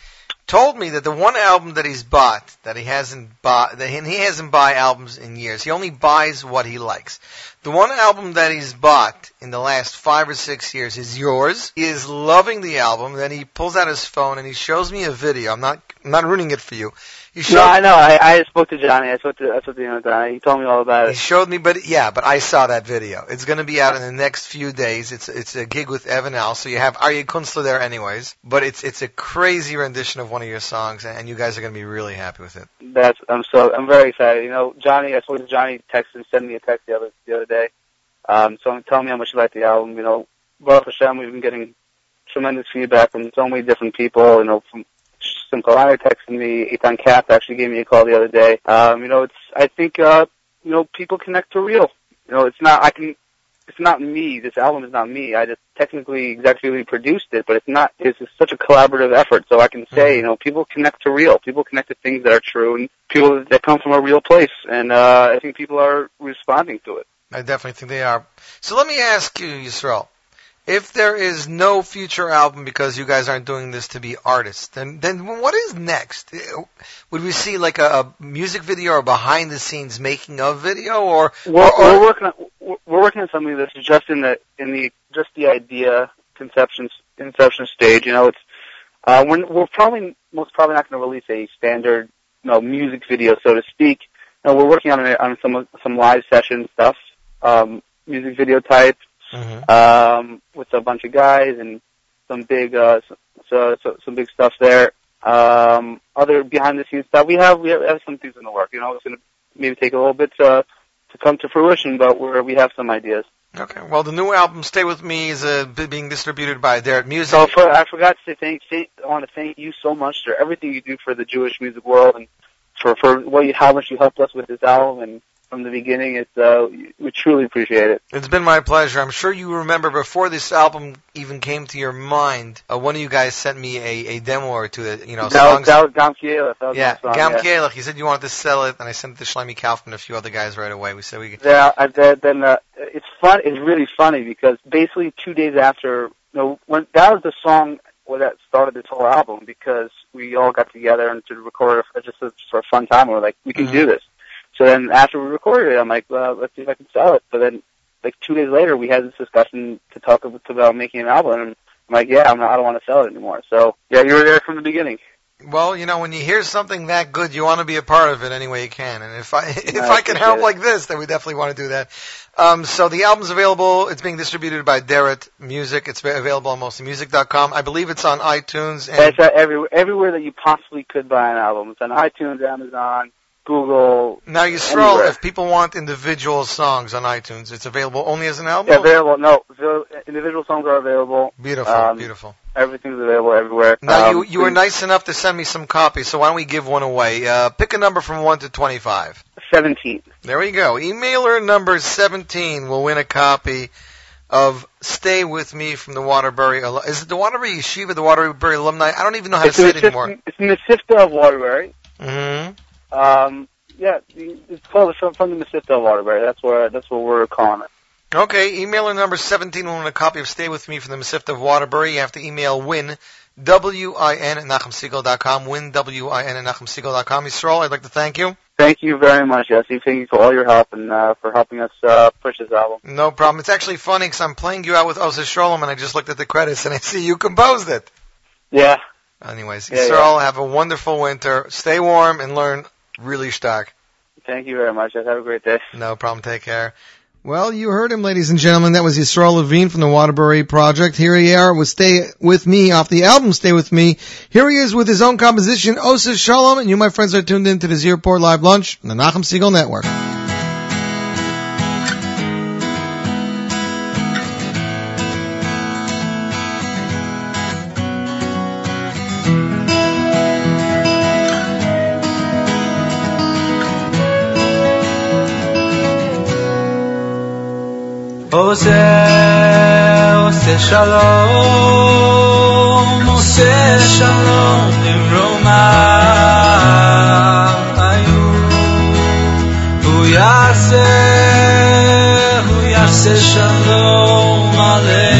told me that the one album that he's bought, that he hasn't bought, that he, and he hasn't buy albums in years. He only buys what he likes. The one album that he's bought in the last five or six years is yours. He is loving the album. Then he pulls out his phone and he shows me a video. I'm not, I'm not ruining it for you. Showed, No, I know. I, I spoke to Johnny. I spoke to I spoke to Jonathan. He told me all about it. He showed me, but yeah, but I saw that video. It's going to be out in the next few days. It's it's a gig with Evan Al, so you have Aryeh Kunstler there, anyways. But it's it's a crazy rendition of one of your songs, and you guys are going to be really happy with it. That's I'm so I'm very excited. You know, Johnny. I spoke to Johnny. Texted sent me a text the other the other day. Um, so telling me how much he liked the album. You know, Baruch Hashem, we've been getting tremendous feedback from so many different people. You know, from Simcha Ryer texted me. Ethan Katz actually gave me a call the other day. Um, you know, it's I think uh, you know people connect to real. You know, it's not I can. It's not me. This album is not me. I just technically executively produced it, but it's not. It's just such a collaborative effort. So I can say, you know, people connect to real. People connect to things that are true and people that come from a real place. And uh, I think people are responding to it. I definitely think they are. So let me ask you, Yisroel, if there is no future album because you guys aren't doing this to be artists, then then what is next? Would we see like a, a music video or behind the scenes making of video, or We're, or, we're working on we're working on something that's just in the in the just the idea conception conception stage. You know, it's uh, we're we're probably most probably not going to release a standard you know music video, so to speak. You know, we're working on it on some some live session stuff, um, music video type, Mhm. um, with a bunch of guys and some big uh, so, so, so some big stuff there. Um, other behind the scenes stuff we have we have, have some things in the work. You know, it's going to maybe take a little bit to to come to fruition, but we're, we have some ideas. Okay. Well, the new album "Stay with Me" is uh, being distributed by Aderet Music. So for, I forgot to say thank, thank I want to thank you so much for everything you do for the Jewish music world and for for what you, how much you helped us with this album and from the beginning. It's uh, we truly appreciate it. It's been my pleasure. I'm sure you remember before this album even came to your mind. Uh, one of you guys sent me a, a demo or two that you know that, was, songs. that was Gam That was yeah, song, Gam yeah. He said you wanted to sell it, and I sent it to Shlomi Kaufman and a few other guys right away. We said we. Could... Yeah, I, then, uh, it's fun. It's really funny because basically two days after, you know, when that was the song well, that started this whole album because we all got together and to record it just for for a fun time. We were like, we can do this. So then after we recorded it, I'm like, well, let's see if I can sell it. But then, like two days later, we had this discussion to talk about, about making an album. And I'm like, yeah, I'm not, I don't want to sell it anymore. So yeah, you were there from the beginning. Well, you know, when you hear something that good, you want to be a part of it any way you can. And if I if I I can help appreciate like this, then we definitely want to do that. Um, so the album's available. It's being distributed by Aderet Music. It's available on mostlymusic.com. I believe it's on iTunes. And It's at every, everywhere that you possibly could buy an album. It's on iTunes, Amazon, Google. now, you scroll. anywhere. If people want individual songs on iTunes, it's available only as an album. Yeah, available. No, individual songs are available. Beautiful, Um, beautiful. Everything's available everywhere. Now Um, you you were nice enough to send me some copies, so why don't we give one away? Uh, pick a number from one to twenty-five. 17. There we go. Emailer number 17 will win a copy of Stay With Me from the Waterbury. Is it the Waterbury Yeshiva, the Waterbury alumni? I don't even know how It's to say it anymore. It's in the Sifta of Waterbury. hmm Um, yeah, it's called from, from the Sifta of Waterbury. That's where that's what we're calling it. Okay, emailer number 17 will win a copy of Stay With Me from the Mesivta of Waterbury. You have to email win, W-I-N at NachumSegal.com, win, W-I-N at NachumSegal.com. Yisroel, I'd like to thank you. Thank you very much, Jesse. Thank you for all your help and uh, for helping us uh, push this album. No problem. It's actually funny because I'm playing you out with Osa Sholem and I just looked at the credits and I see you composed it. Yeah. Anyways, Yeah, Yisroel, have a wonderful winter. Stay warm and learn really stark. Thank you very much. Have a great day. No problem. Take care. Well, you heard him, ladies and gentlemen. That was Yisroel Levine from the Waterbury Project. Here he are with Stay With Me off the album Stay With Me. Here he is with his own composition, Osa Shalom, and you, my friends, are tuned in to the Z Report Live Lunch on the Nachum Segal Network. עושה, עושה שלום, עושה שלום במרומיו היו. הוא יעשה, הוא יעשה שלום עלינו.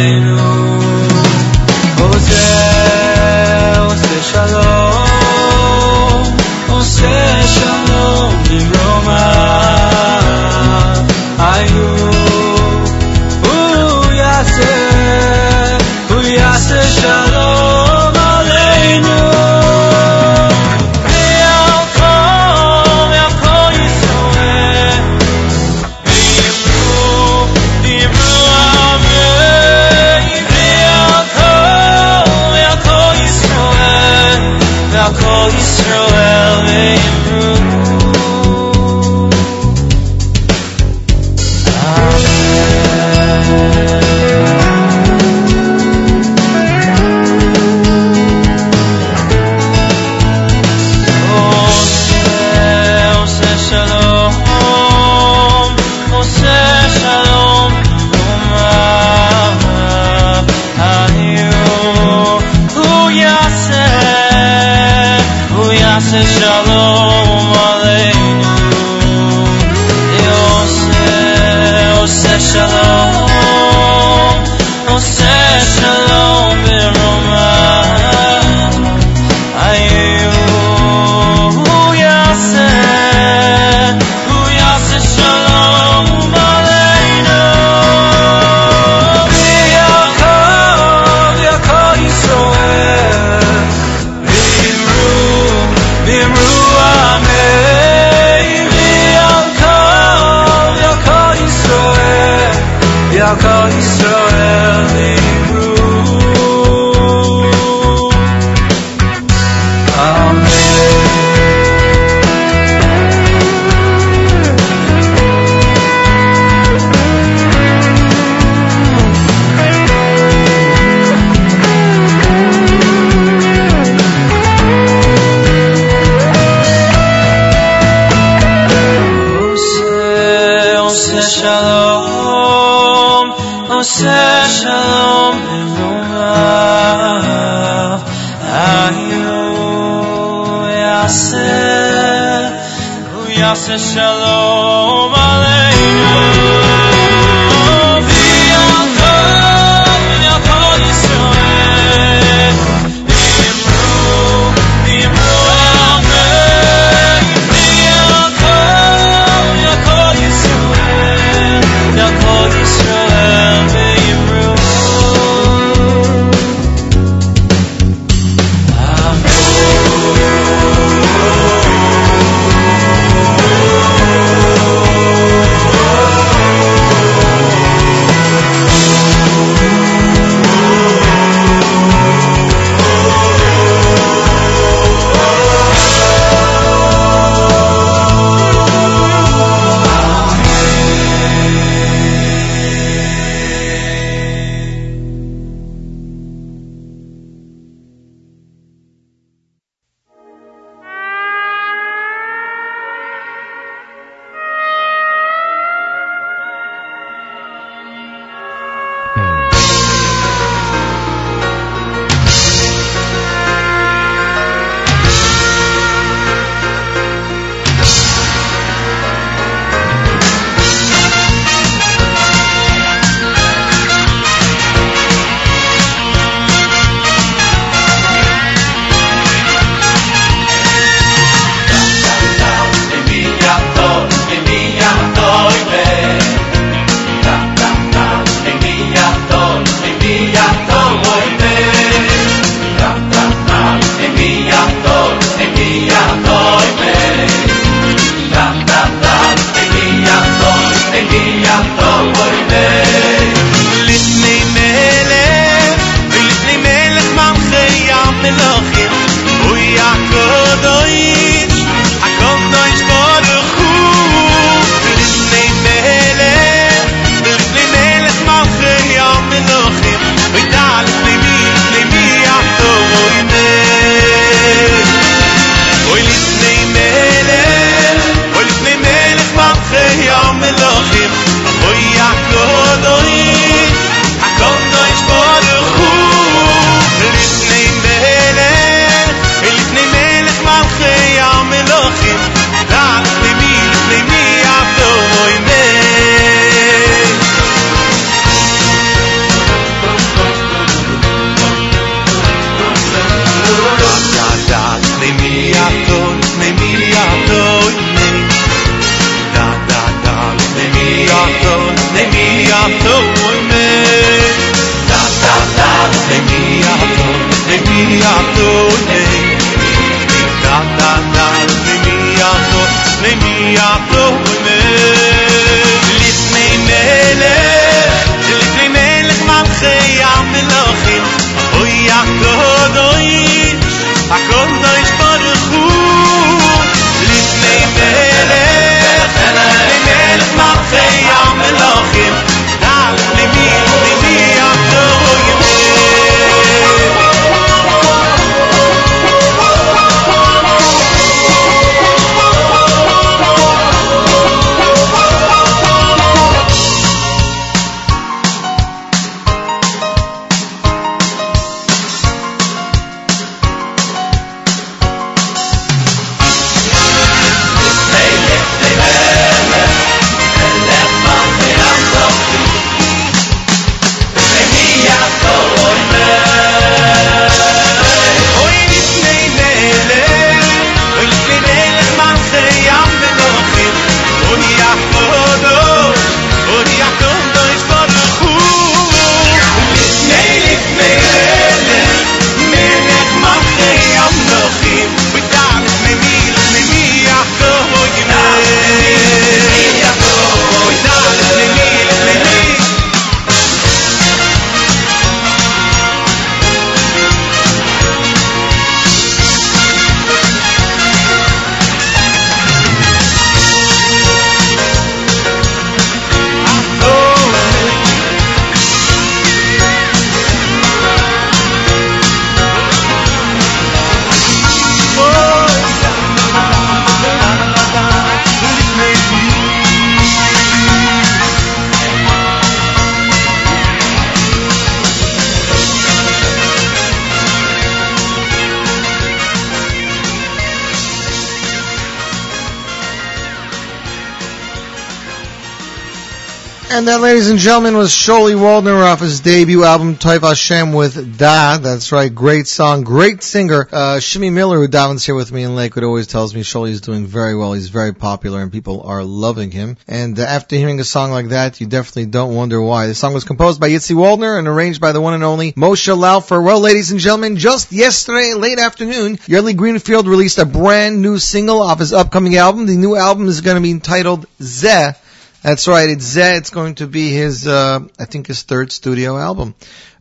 And gentlemen, was Sholi Waldner off his debut album, Toiv Hashem with Da. That's right, great song, great singer. Uh, Shimmy Miller, who davens here with me in Lakewood, always tells me Sholi is doing very well. He's very popular and people are loving him. And uh, after hearing a song like that, you definitely don't wonder why. The song was composed by Yitzi Waldner and arranged by the one and only Moshe Laufer. Well, ladies and gentlemen, just yesterday, late afternoon, Yoely Greenfeld released a brand new single off his upcoming album. The new album is going to be entitled Zeh. That's right. It's Zeh. It's going to be his, uh, I think his third studio album.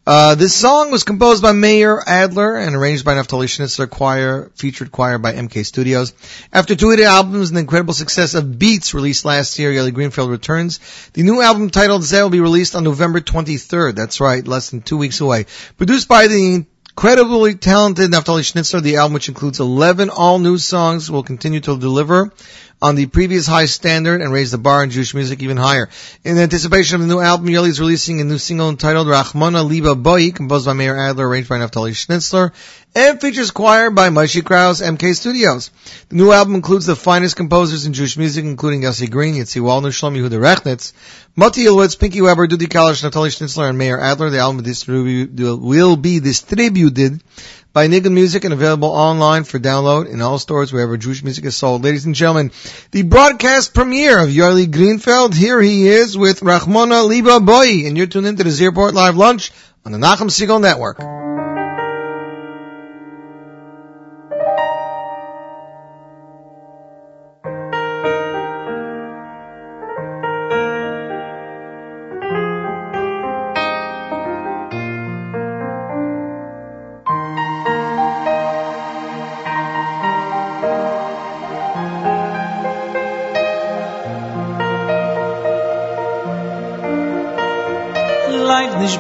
Uh, this song was composed by Meir Adler and arranged by Naftali Schnitzler Choir, featured choir by MK Studios. After two hit albums and the incredible success of Beats released last year, Yoely Greenfeld returns. The new album titled Zeh will be released on November 23rd. That's right, less than two weeks away. Produced by the incredibly talented Naftali Schnitzler, the album, which includes 11 all new songs, will continue to deliver on the previous high standard and raise the bar in Jewish music even higher. In anticipation of the new album, Yoely is releasing a new single entitled Rachmana Liba Boyeh, composed by Meir Adler, arranged by Naftali Schnitzler, and features choir by Moshe Kraus, MK Studios. The new album includes the finest composers in Jewish music, including Yossi Green, Yitzi Waldner, Shlomo Yehuda Rechnitz, Moti Ilowitz, Pinky Weber, Dudi Kalish, Naftali Schnitzler, and Meir Adler. The album will be distributed by Nigun Music and available online for download in all stores wherever Jewish music is sold. Ladies and gentlemen, the broadcast premiere of Yoely Greenfeld. Here he is with Rachmana Liba Boyeh, and you're tuned into the Z Report Live Lunch on the Nachum Segal Network.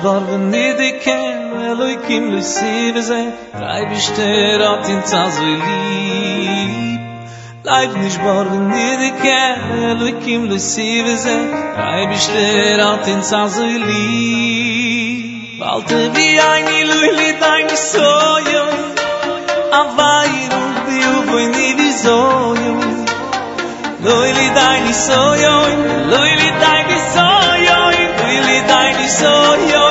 bar wenn ni de ken eloy kim le sib ze drei bister at in tsaz leib nicht bar wenn ni de ken eloy kim le sib ze drei bister at in tsaz we li bald vi ein eloy li dein soyo a vai no viu voi ni vi soyo Loi li dein ni soyo, loi li dein ni soyo, loi li dein ni soyo.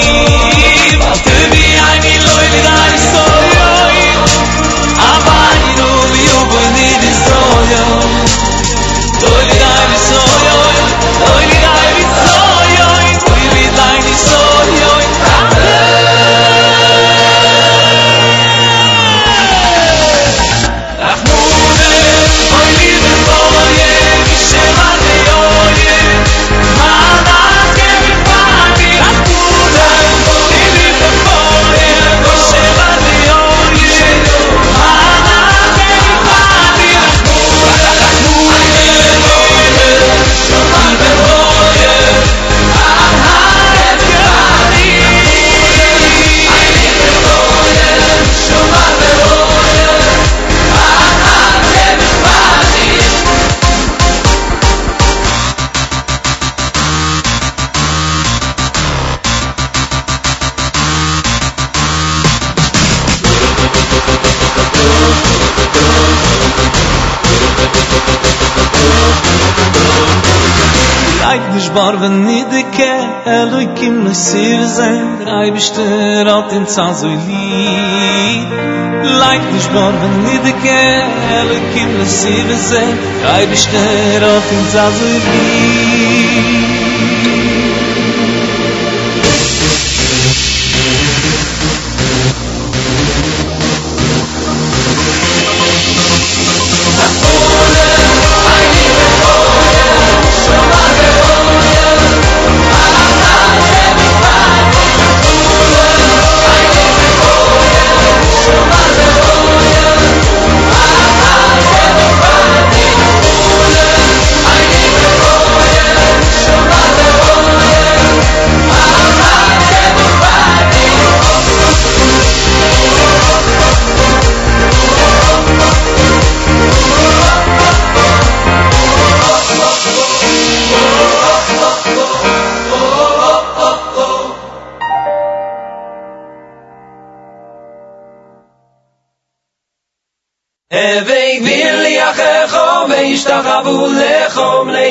Elu kim na zayn, Drei bishter al tim tsa zoi li. Leit nish bor ben nidike, Elu kim na sir zayn, Drei bishter al tim tsa zoi li.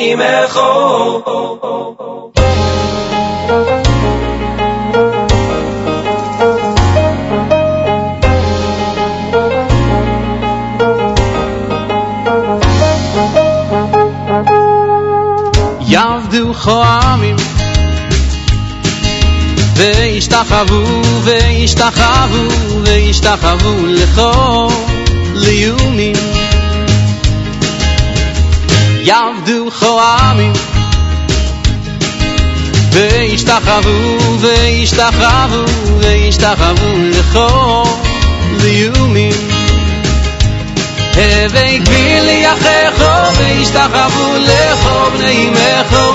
lechom leimecho יעבדו חועמים וישתחוו וישתחוו וישתחוו לכו ליומים יעבדו חועמים וישתחוו וישתחוו וישתחוו לכו ליומים הווי גביל יחכו וישתחוו לכו בני מחו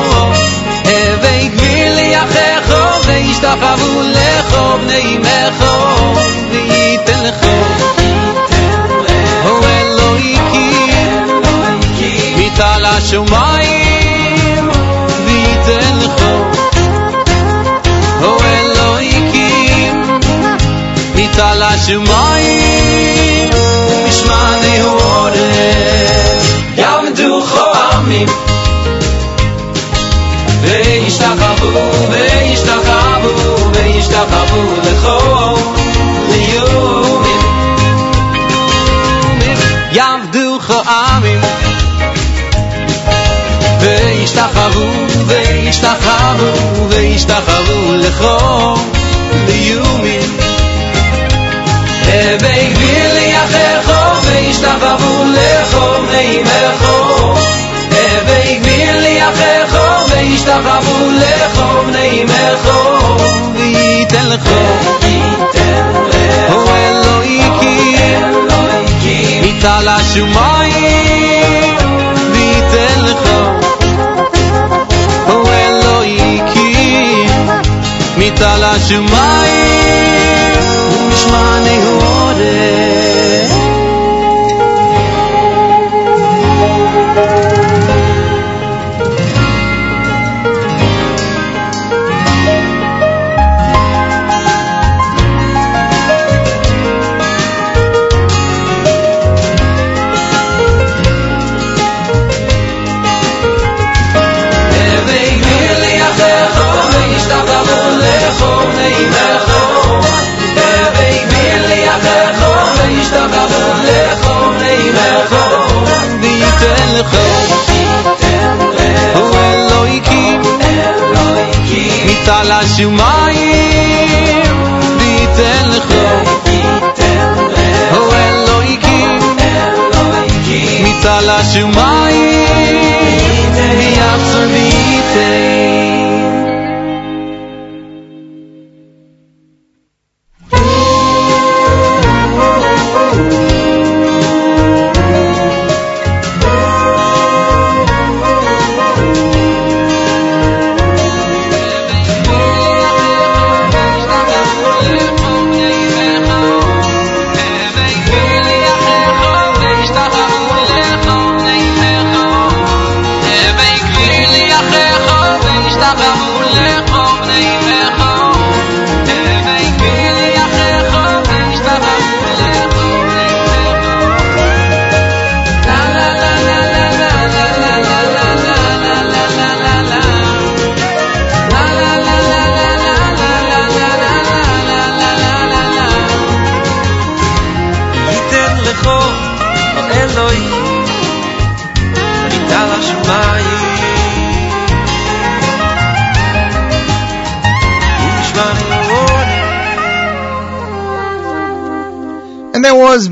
הווי גביל יחכו וישתחוו לכו בני מחו וייתן לכו השמיים וייתן לכו הו אלוהיקים מטל השמיים משמעני עורף יעמדו חועמים וישתחוו וישתחוו וישתחוו לכו וישתחוו, וישתחוו, וישתחוו לכל ליומים. הווי גלילי אחריכו, וישתחוו לכל נעימךו. הווי גלילי אחריכו, וישתחוו לכל נעימךו. וייתן לכו, וייתן לכו, הוא אלוהיקי, יתעל השומיים. تلاش مایی השמיים וייתן לכו הו אלוהיקים מטל השמיים ויחסר וייתן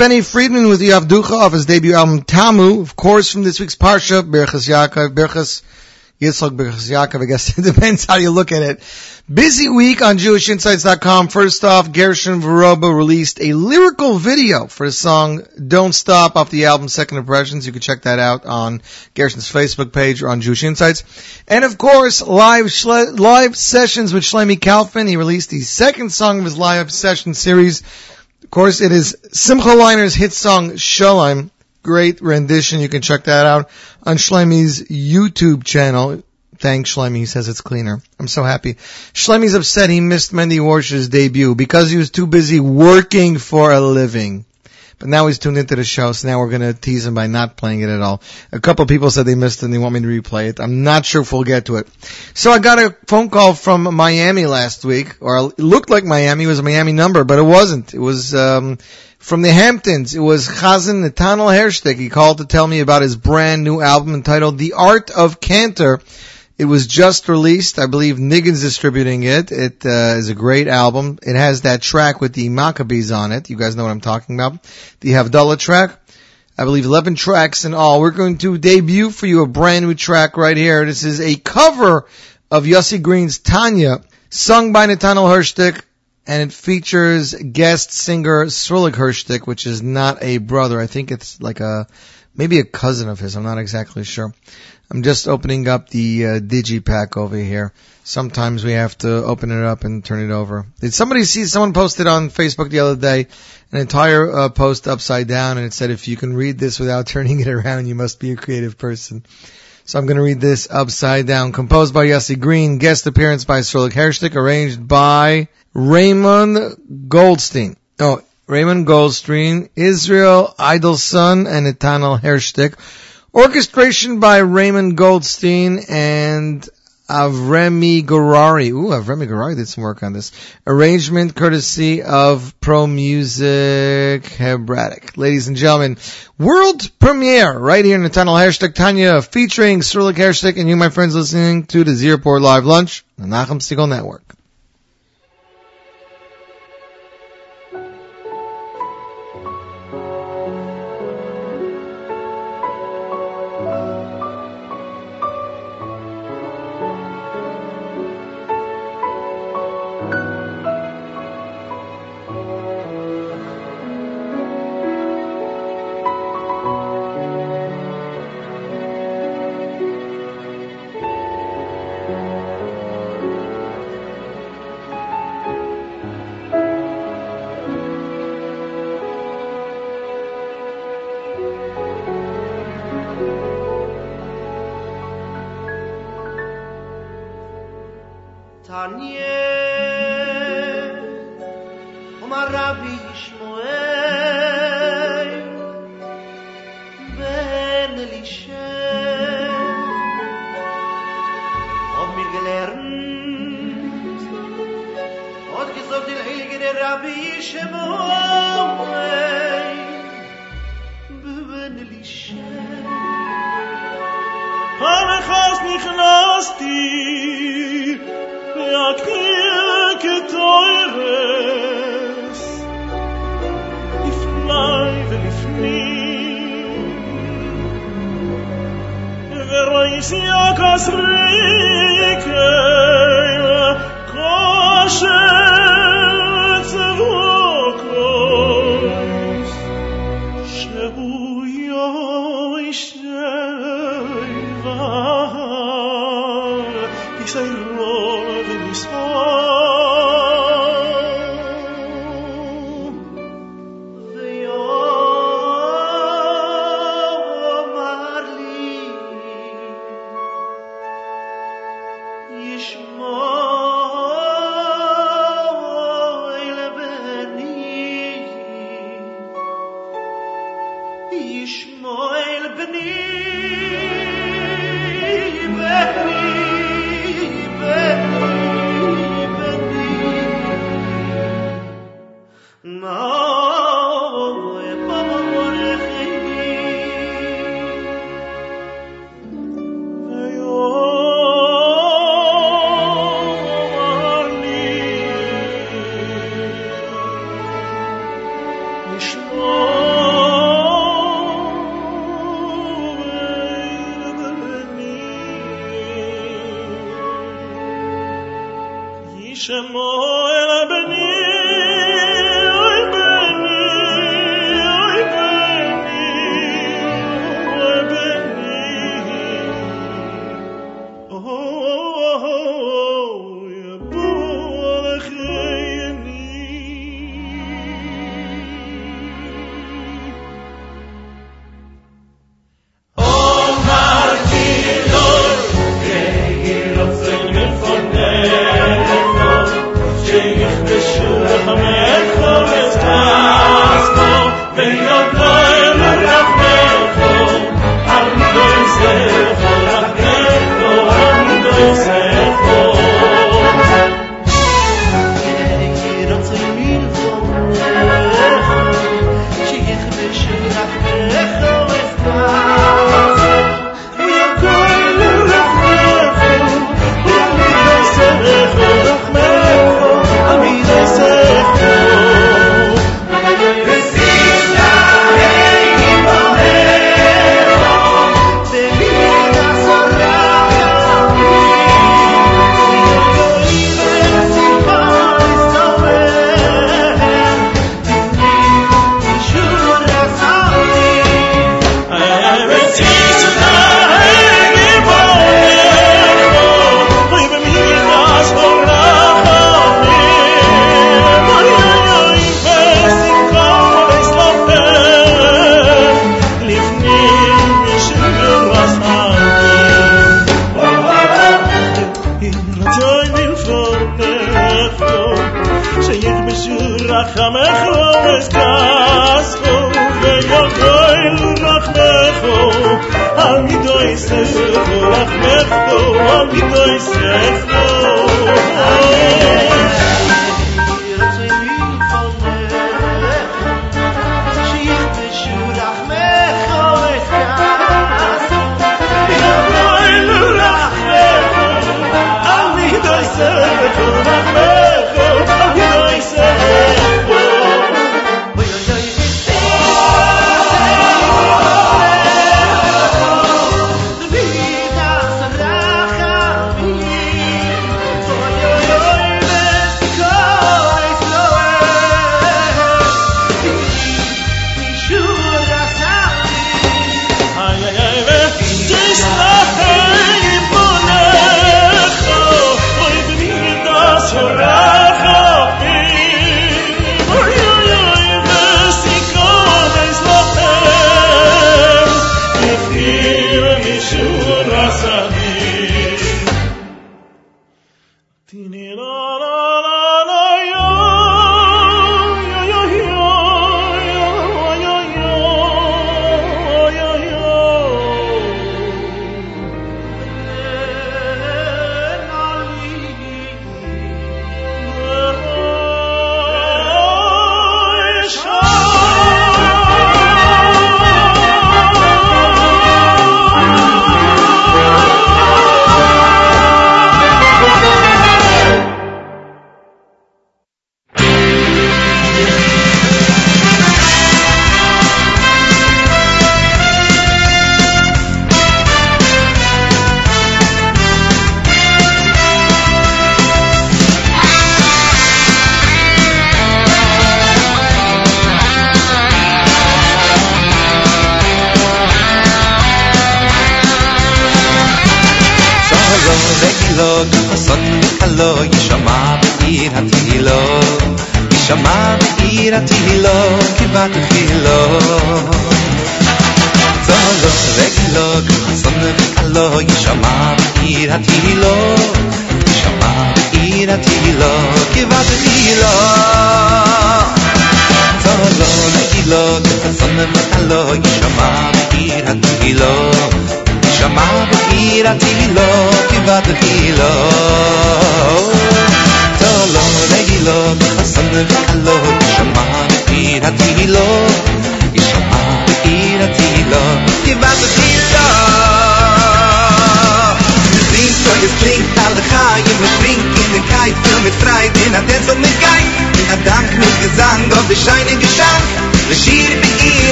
Benny Friedman with the Avducha off his debut album Taamu, of course, from this week's Parsha, Berchas Yaakov, Berchas Yitzchak, Berchas Yaakov, I guess it depends how you look at it. Busy week on JewishInsights.com. First off, Gershon Veroba released a lyrical video for the song Don't Stop off the album Second Impressions. You can check that out on Gershon's Facebook page or on Jewish Insights. And of course, live shle- live sessions with Shlomi Kalfin. He released the second song of his live session series. Of course, it is Simcha Leiner's hit song Shalom. Great rendition. You can check that out on Shlomi's YouTube channel. Thanks, Shlomi. He says it's cleaner. I'm so happy. Shlomi's upset he missed Mendy Worch's debut because he was too busy working for a living. But now he's tuned into the show, so now we're gonna tease him by not playing it at all. A couple people said they missed it and they want me to replay it. I'm not sure if we'll get to it. So I got a phone call from Miami last week, or it looked like Miami was a Miami number, but it wasn't. It was, um, from the Hamptons. It was Chazan Netanel Hershtik. He called to tell me about his brand new album entitled The Art of Cantor. It was just released. I believe Niggin's distributing it. It uh, is a great album. It has that track with the Maccabees on it. You guys know what I'm talking about. The Havdalah track. I believe 11 tracks in all. We're going to debut for you a brand new track right here. This is a cover of Yossi Green's Tanya, sung by Netanel Hershtik, and it features guest singer Srulik Hershtik, which is not a brother. I think it's like a, maybe a cousin of his. I'm not exactly sure. I'm just opening up the uh, digipack over here. Sometimes we have to open it up and turn it over. Did somebody see someone posted on Facebook the other day an entire uh, post upside down and it said if you can read this without turning it around, you must be a creative person. So I'm going to read this upside down. Composed by Yossi Green, guest appearance by Srulik Hershtik, arranged by Raymond Goldstein. Oh, Raymond Goldstein, Israel Idolson, and Netanel Hershtik. Orchestration by Raymond Goldstein and Avremi Gorari. Ooh, Avremi Gorari did some work on this. Arrangement courtesy of Pro Musica Hebraica. Ladies and gentlemen, world premiere right here in the Tunnel Hashtag Tanya featuring Srulik Hershtik and you, my friends, listening to the Z Report Live Lunch, the Nachum Segal Network.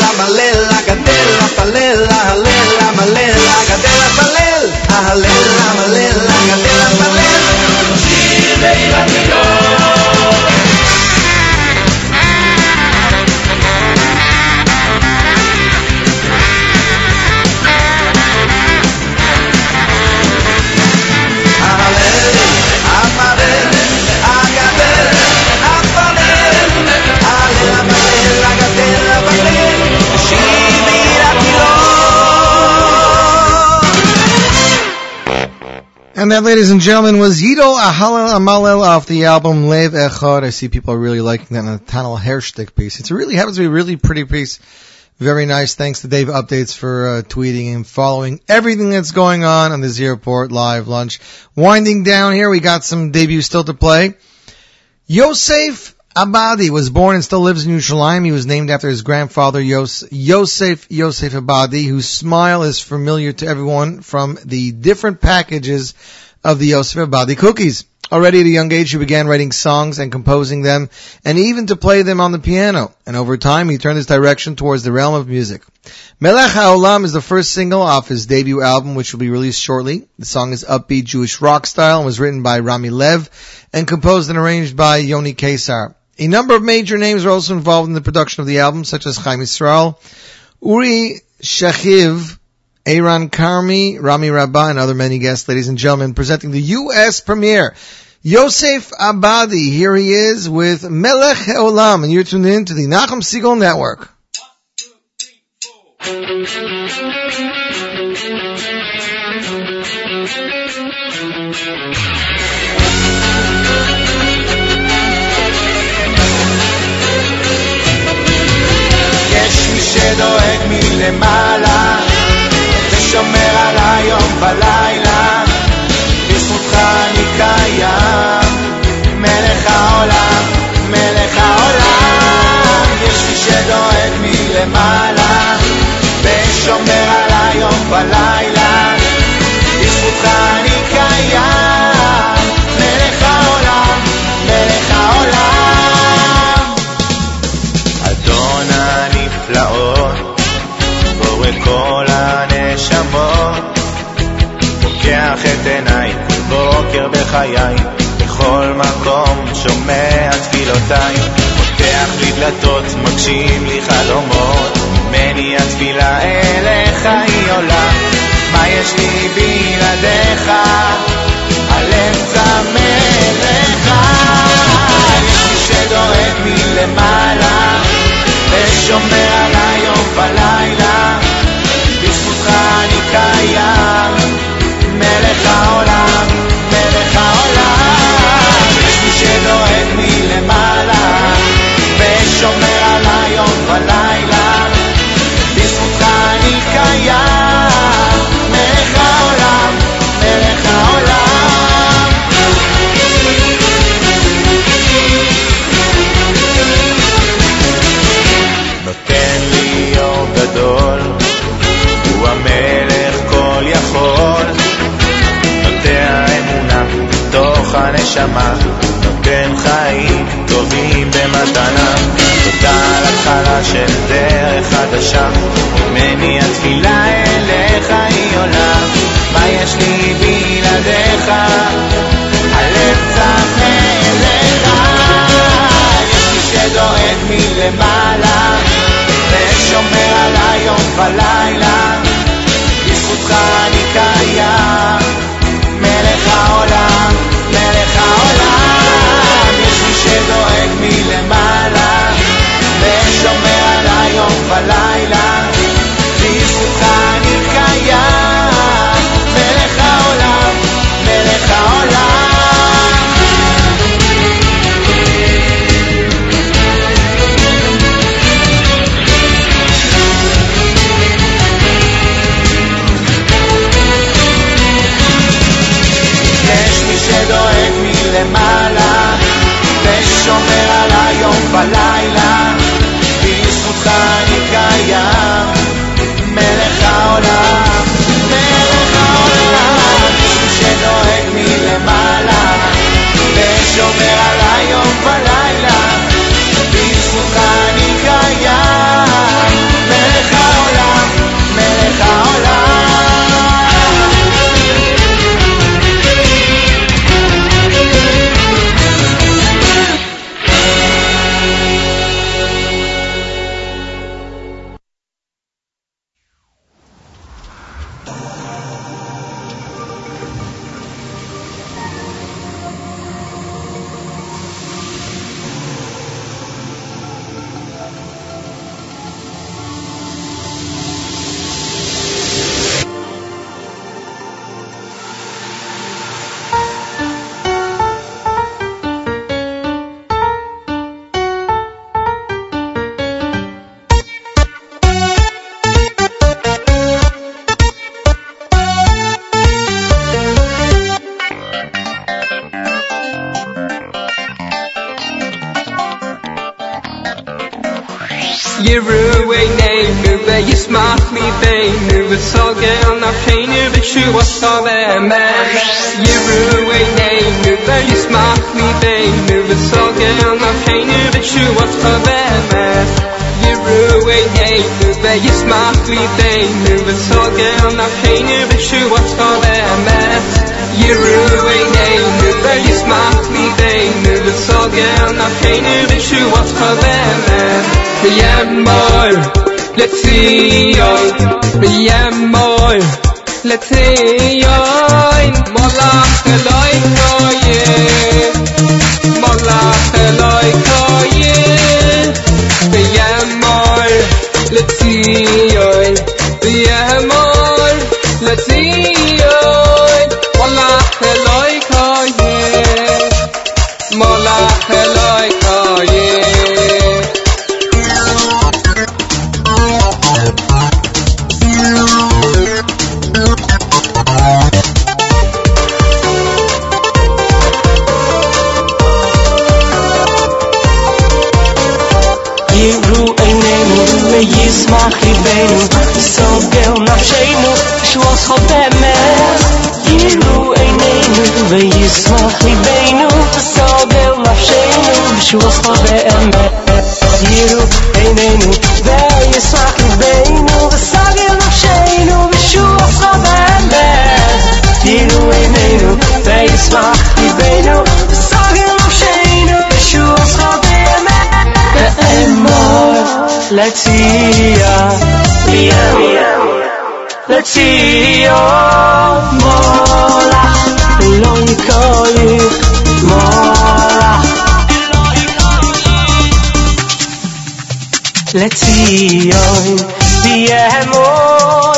la malela, candela, palela. And that, ladies and gentlemen, was Yidol Ahalel Amalel off the album Lev Echad. I see people are really liking that Netanel Hershtik piece. It really happens to be a really pretty piece. Very nice. Thanks to Dave Updates for uh, tweeting and following everything that's going on on the Z Report Live Lunch. Winding down here, we got some debuts still to play. Yosef Abadi was born and still lives in Yerushalayim. He was named after his grandfather Yos- Yosef Yosef Abadi, whose smile is familiar to everyone from the different packages of the Yosef Abadi cookies. Already at a young age, he began writing songs and composing them, and even to play them on the piano. And over time, he turned his direction towards the realm of music. Melech HaOlam is the first single off his debut album, which will be released shortly. The song is upbeat Jewish rock style and was written by Rami Lev and composed and arranged by Yoni Kesar. A number of major names are also involved in the production of the album, such as Chaim Yisrael, Uri Shachiv, Aaron Karmi, Rami Rabbah, and other many guests, ladies and gentlemen, presenting the U.S. premiere. Yosef Abadi, here he is with Melech Olam, and you're tuned in to the Nachum Segal Network. שדואג מלמעלה ושומר על היום בלילה בזכותך אני קיים מלך העולם, מלך העולם. יש מי שדואג מלמעלה ושומר על היום בלילה בזכותך אני את עיניי בוקר בחיי, בכל מקום שומע תפילותיי, פותח לי דלתות, מגשים לי חלומות, ממני התפילה אליך היא עולה, מה יש לי בלעדיך? הלב צמא לך, יש מי שדואג מלמעלה, ושומר על היום בלילה, בזכותך אני קיים, תיתן חיים טובים במתנה. תודה על התחלה של דרך חדשה. ממני התפילה אליך היא עולה. מה יש לי בלעדיך? הלב צמא אליך. יש מי שדואג מלמעלה, ושומר עליי יום ולילה. בזכותך אני קיים, ולילה. בזכותך אני קיים, מלך העולם, מלך העולם. יש מי שדואג מלמעלה ושומר עליי יום ולילה yo me وخبامه يرو عينينه ويسمح لي بينه بالصعب وحشينه مش وخبامه يرو عينينه ويسمح لي بينه بالصعب وحشينه مش وخبامه يرو عينينه ويسمح لي بينه بالصعب وحشينه مش وخبامه كأنه لاتيا ميا ميا let see your mola. Loncoli mola. Let's see your the mola.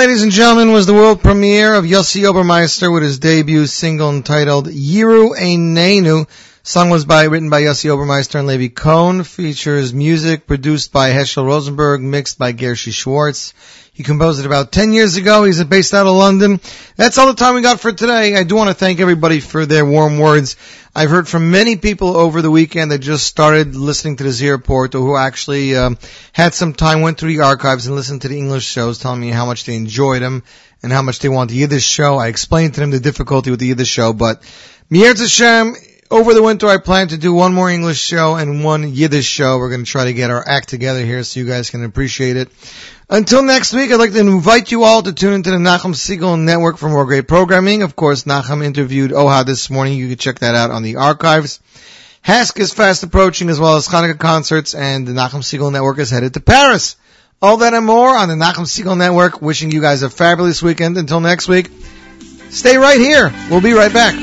Ladies and gentlemen, was the world premiere of Yossi Obermeister with his debut single entitled Yiru Eineinu. Song was by, written by Yossi Obermeister and Levi Cohn, features music produced by Heschel Rosenberg, mixed by Gershi Schwartz. He composed it about 10 years ago. He's based out of London. That's all the time we got for today. I do want to thank everybody for their warm words. I've heard from many people over the weekend that just started listening to the Z Report or who actually um, had some time, went through the archives and listened to the English shows, telling me how much they enjoyed them and how much they want the Yiddish show. I explained to them the difficulty with the Yiddish show, but Mir Hashem, over the winter I plan to do one more English show and one Yiddish show. We're going to try to get our act together here so you guys can appreciate it. Until next week, I'd like to invite you all to tune into the Nachum Segal Network for more great programming. Of course, Nachum interviewed Oha this morning. You can check that out on the archives. HASC is fast approaching as well as Hanukkah concerts and the Nachum Segal Network is headed to Paris. All that and more on the Nachum Segal Network. Wishing you guys a fabulous weekend. Until next week, stay right here. We'll be right back.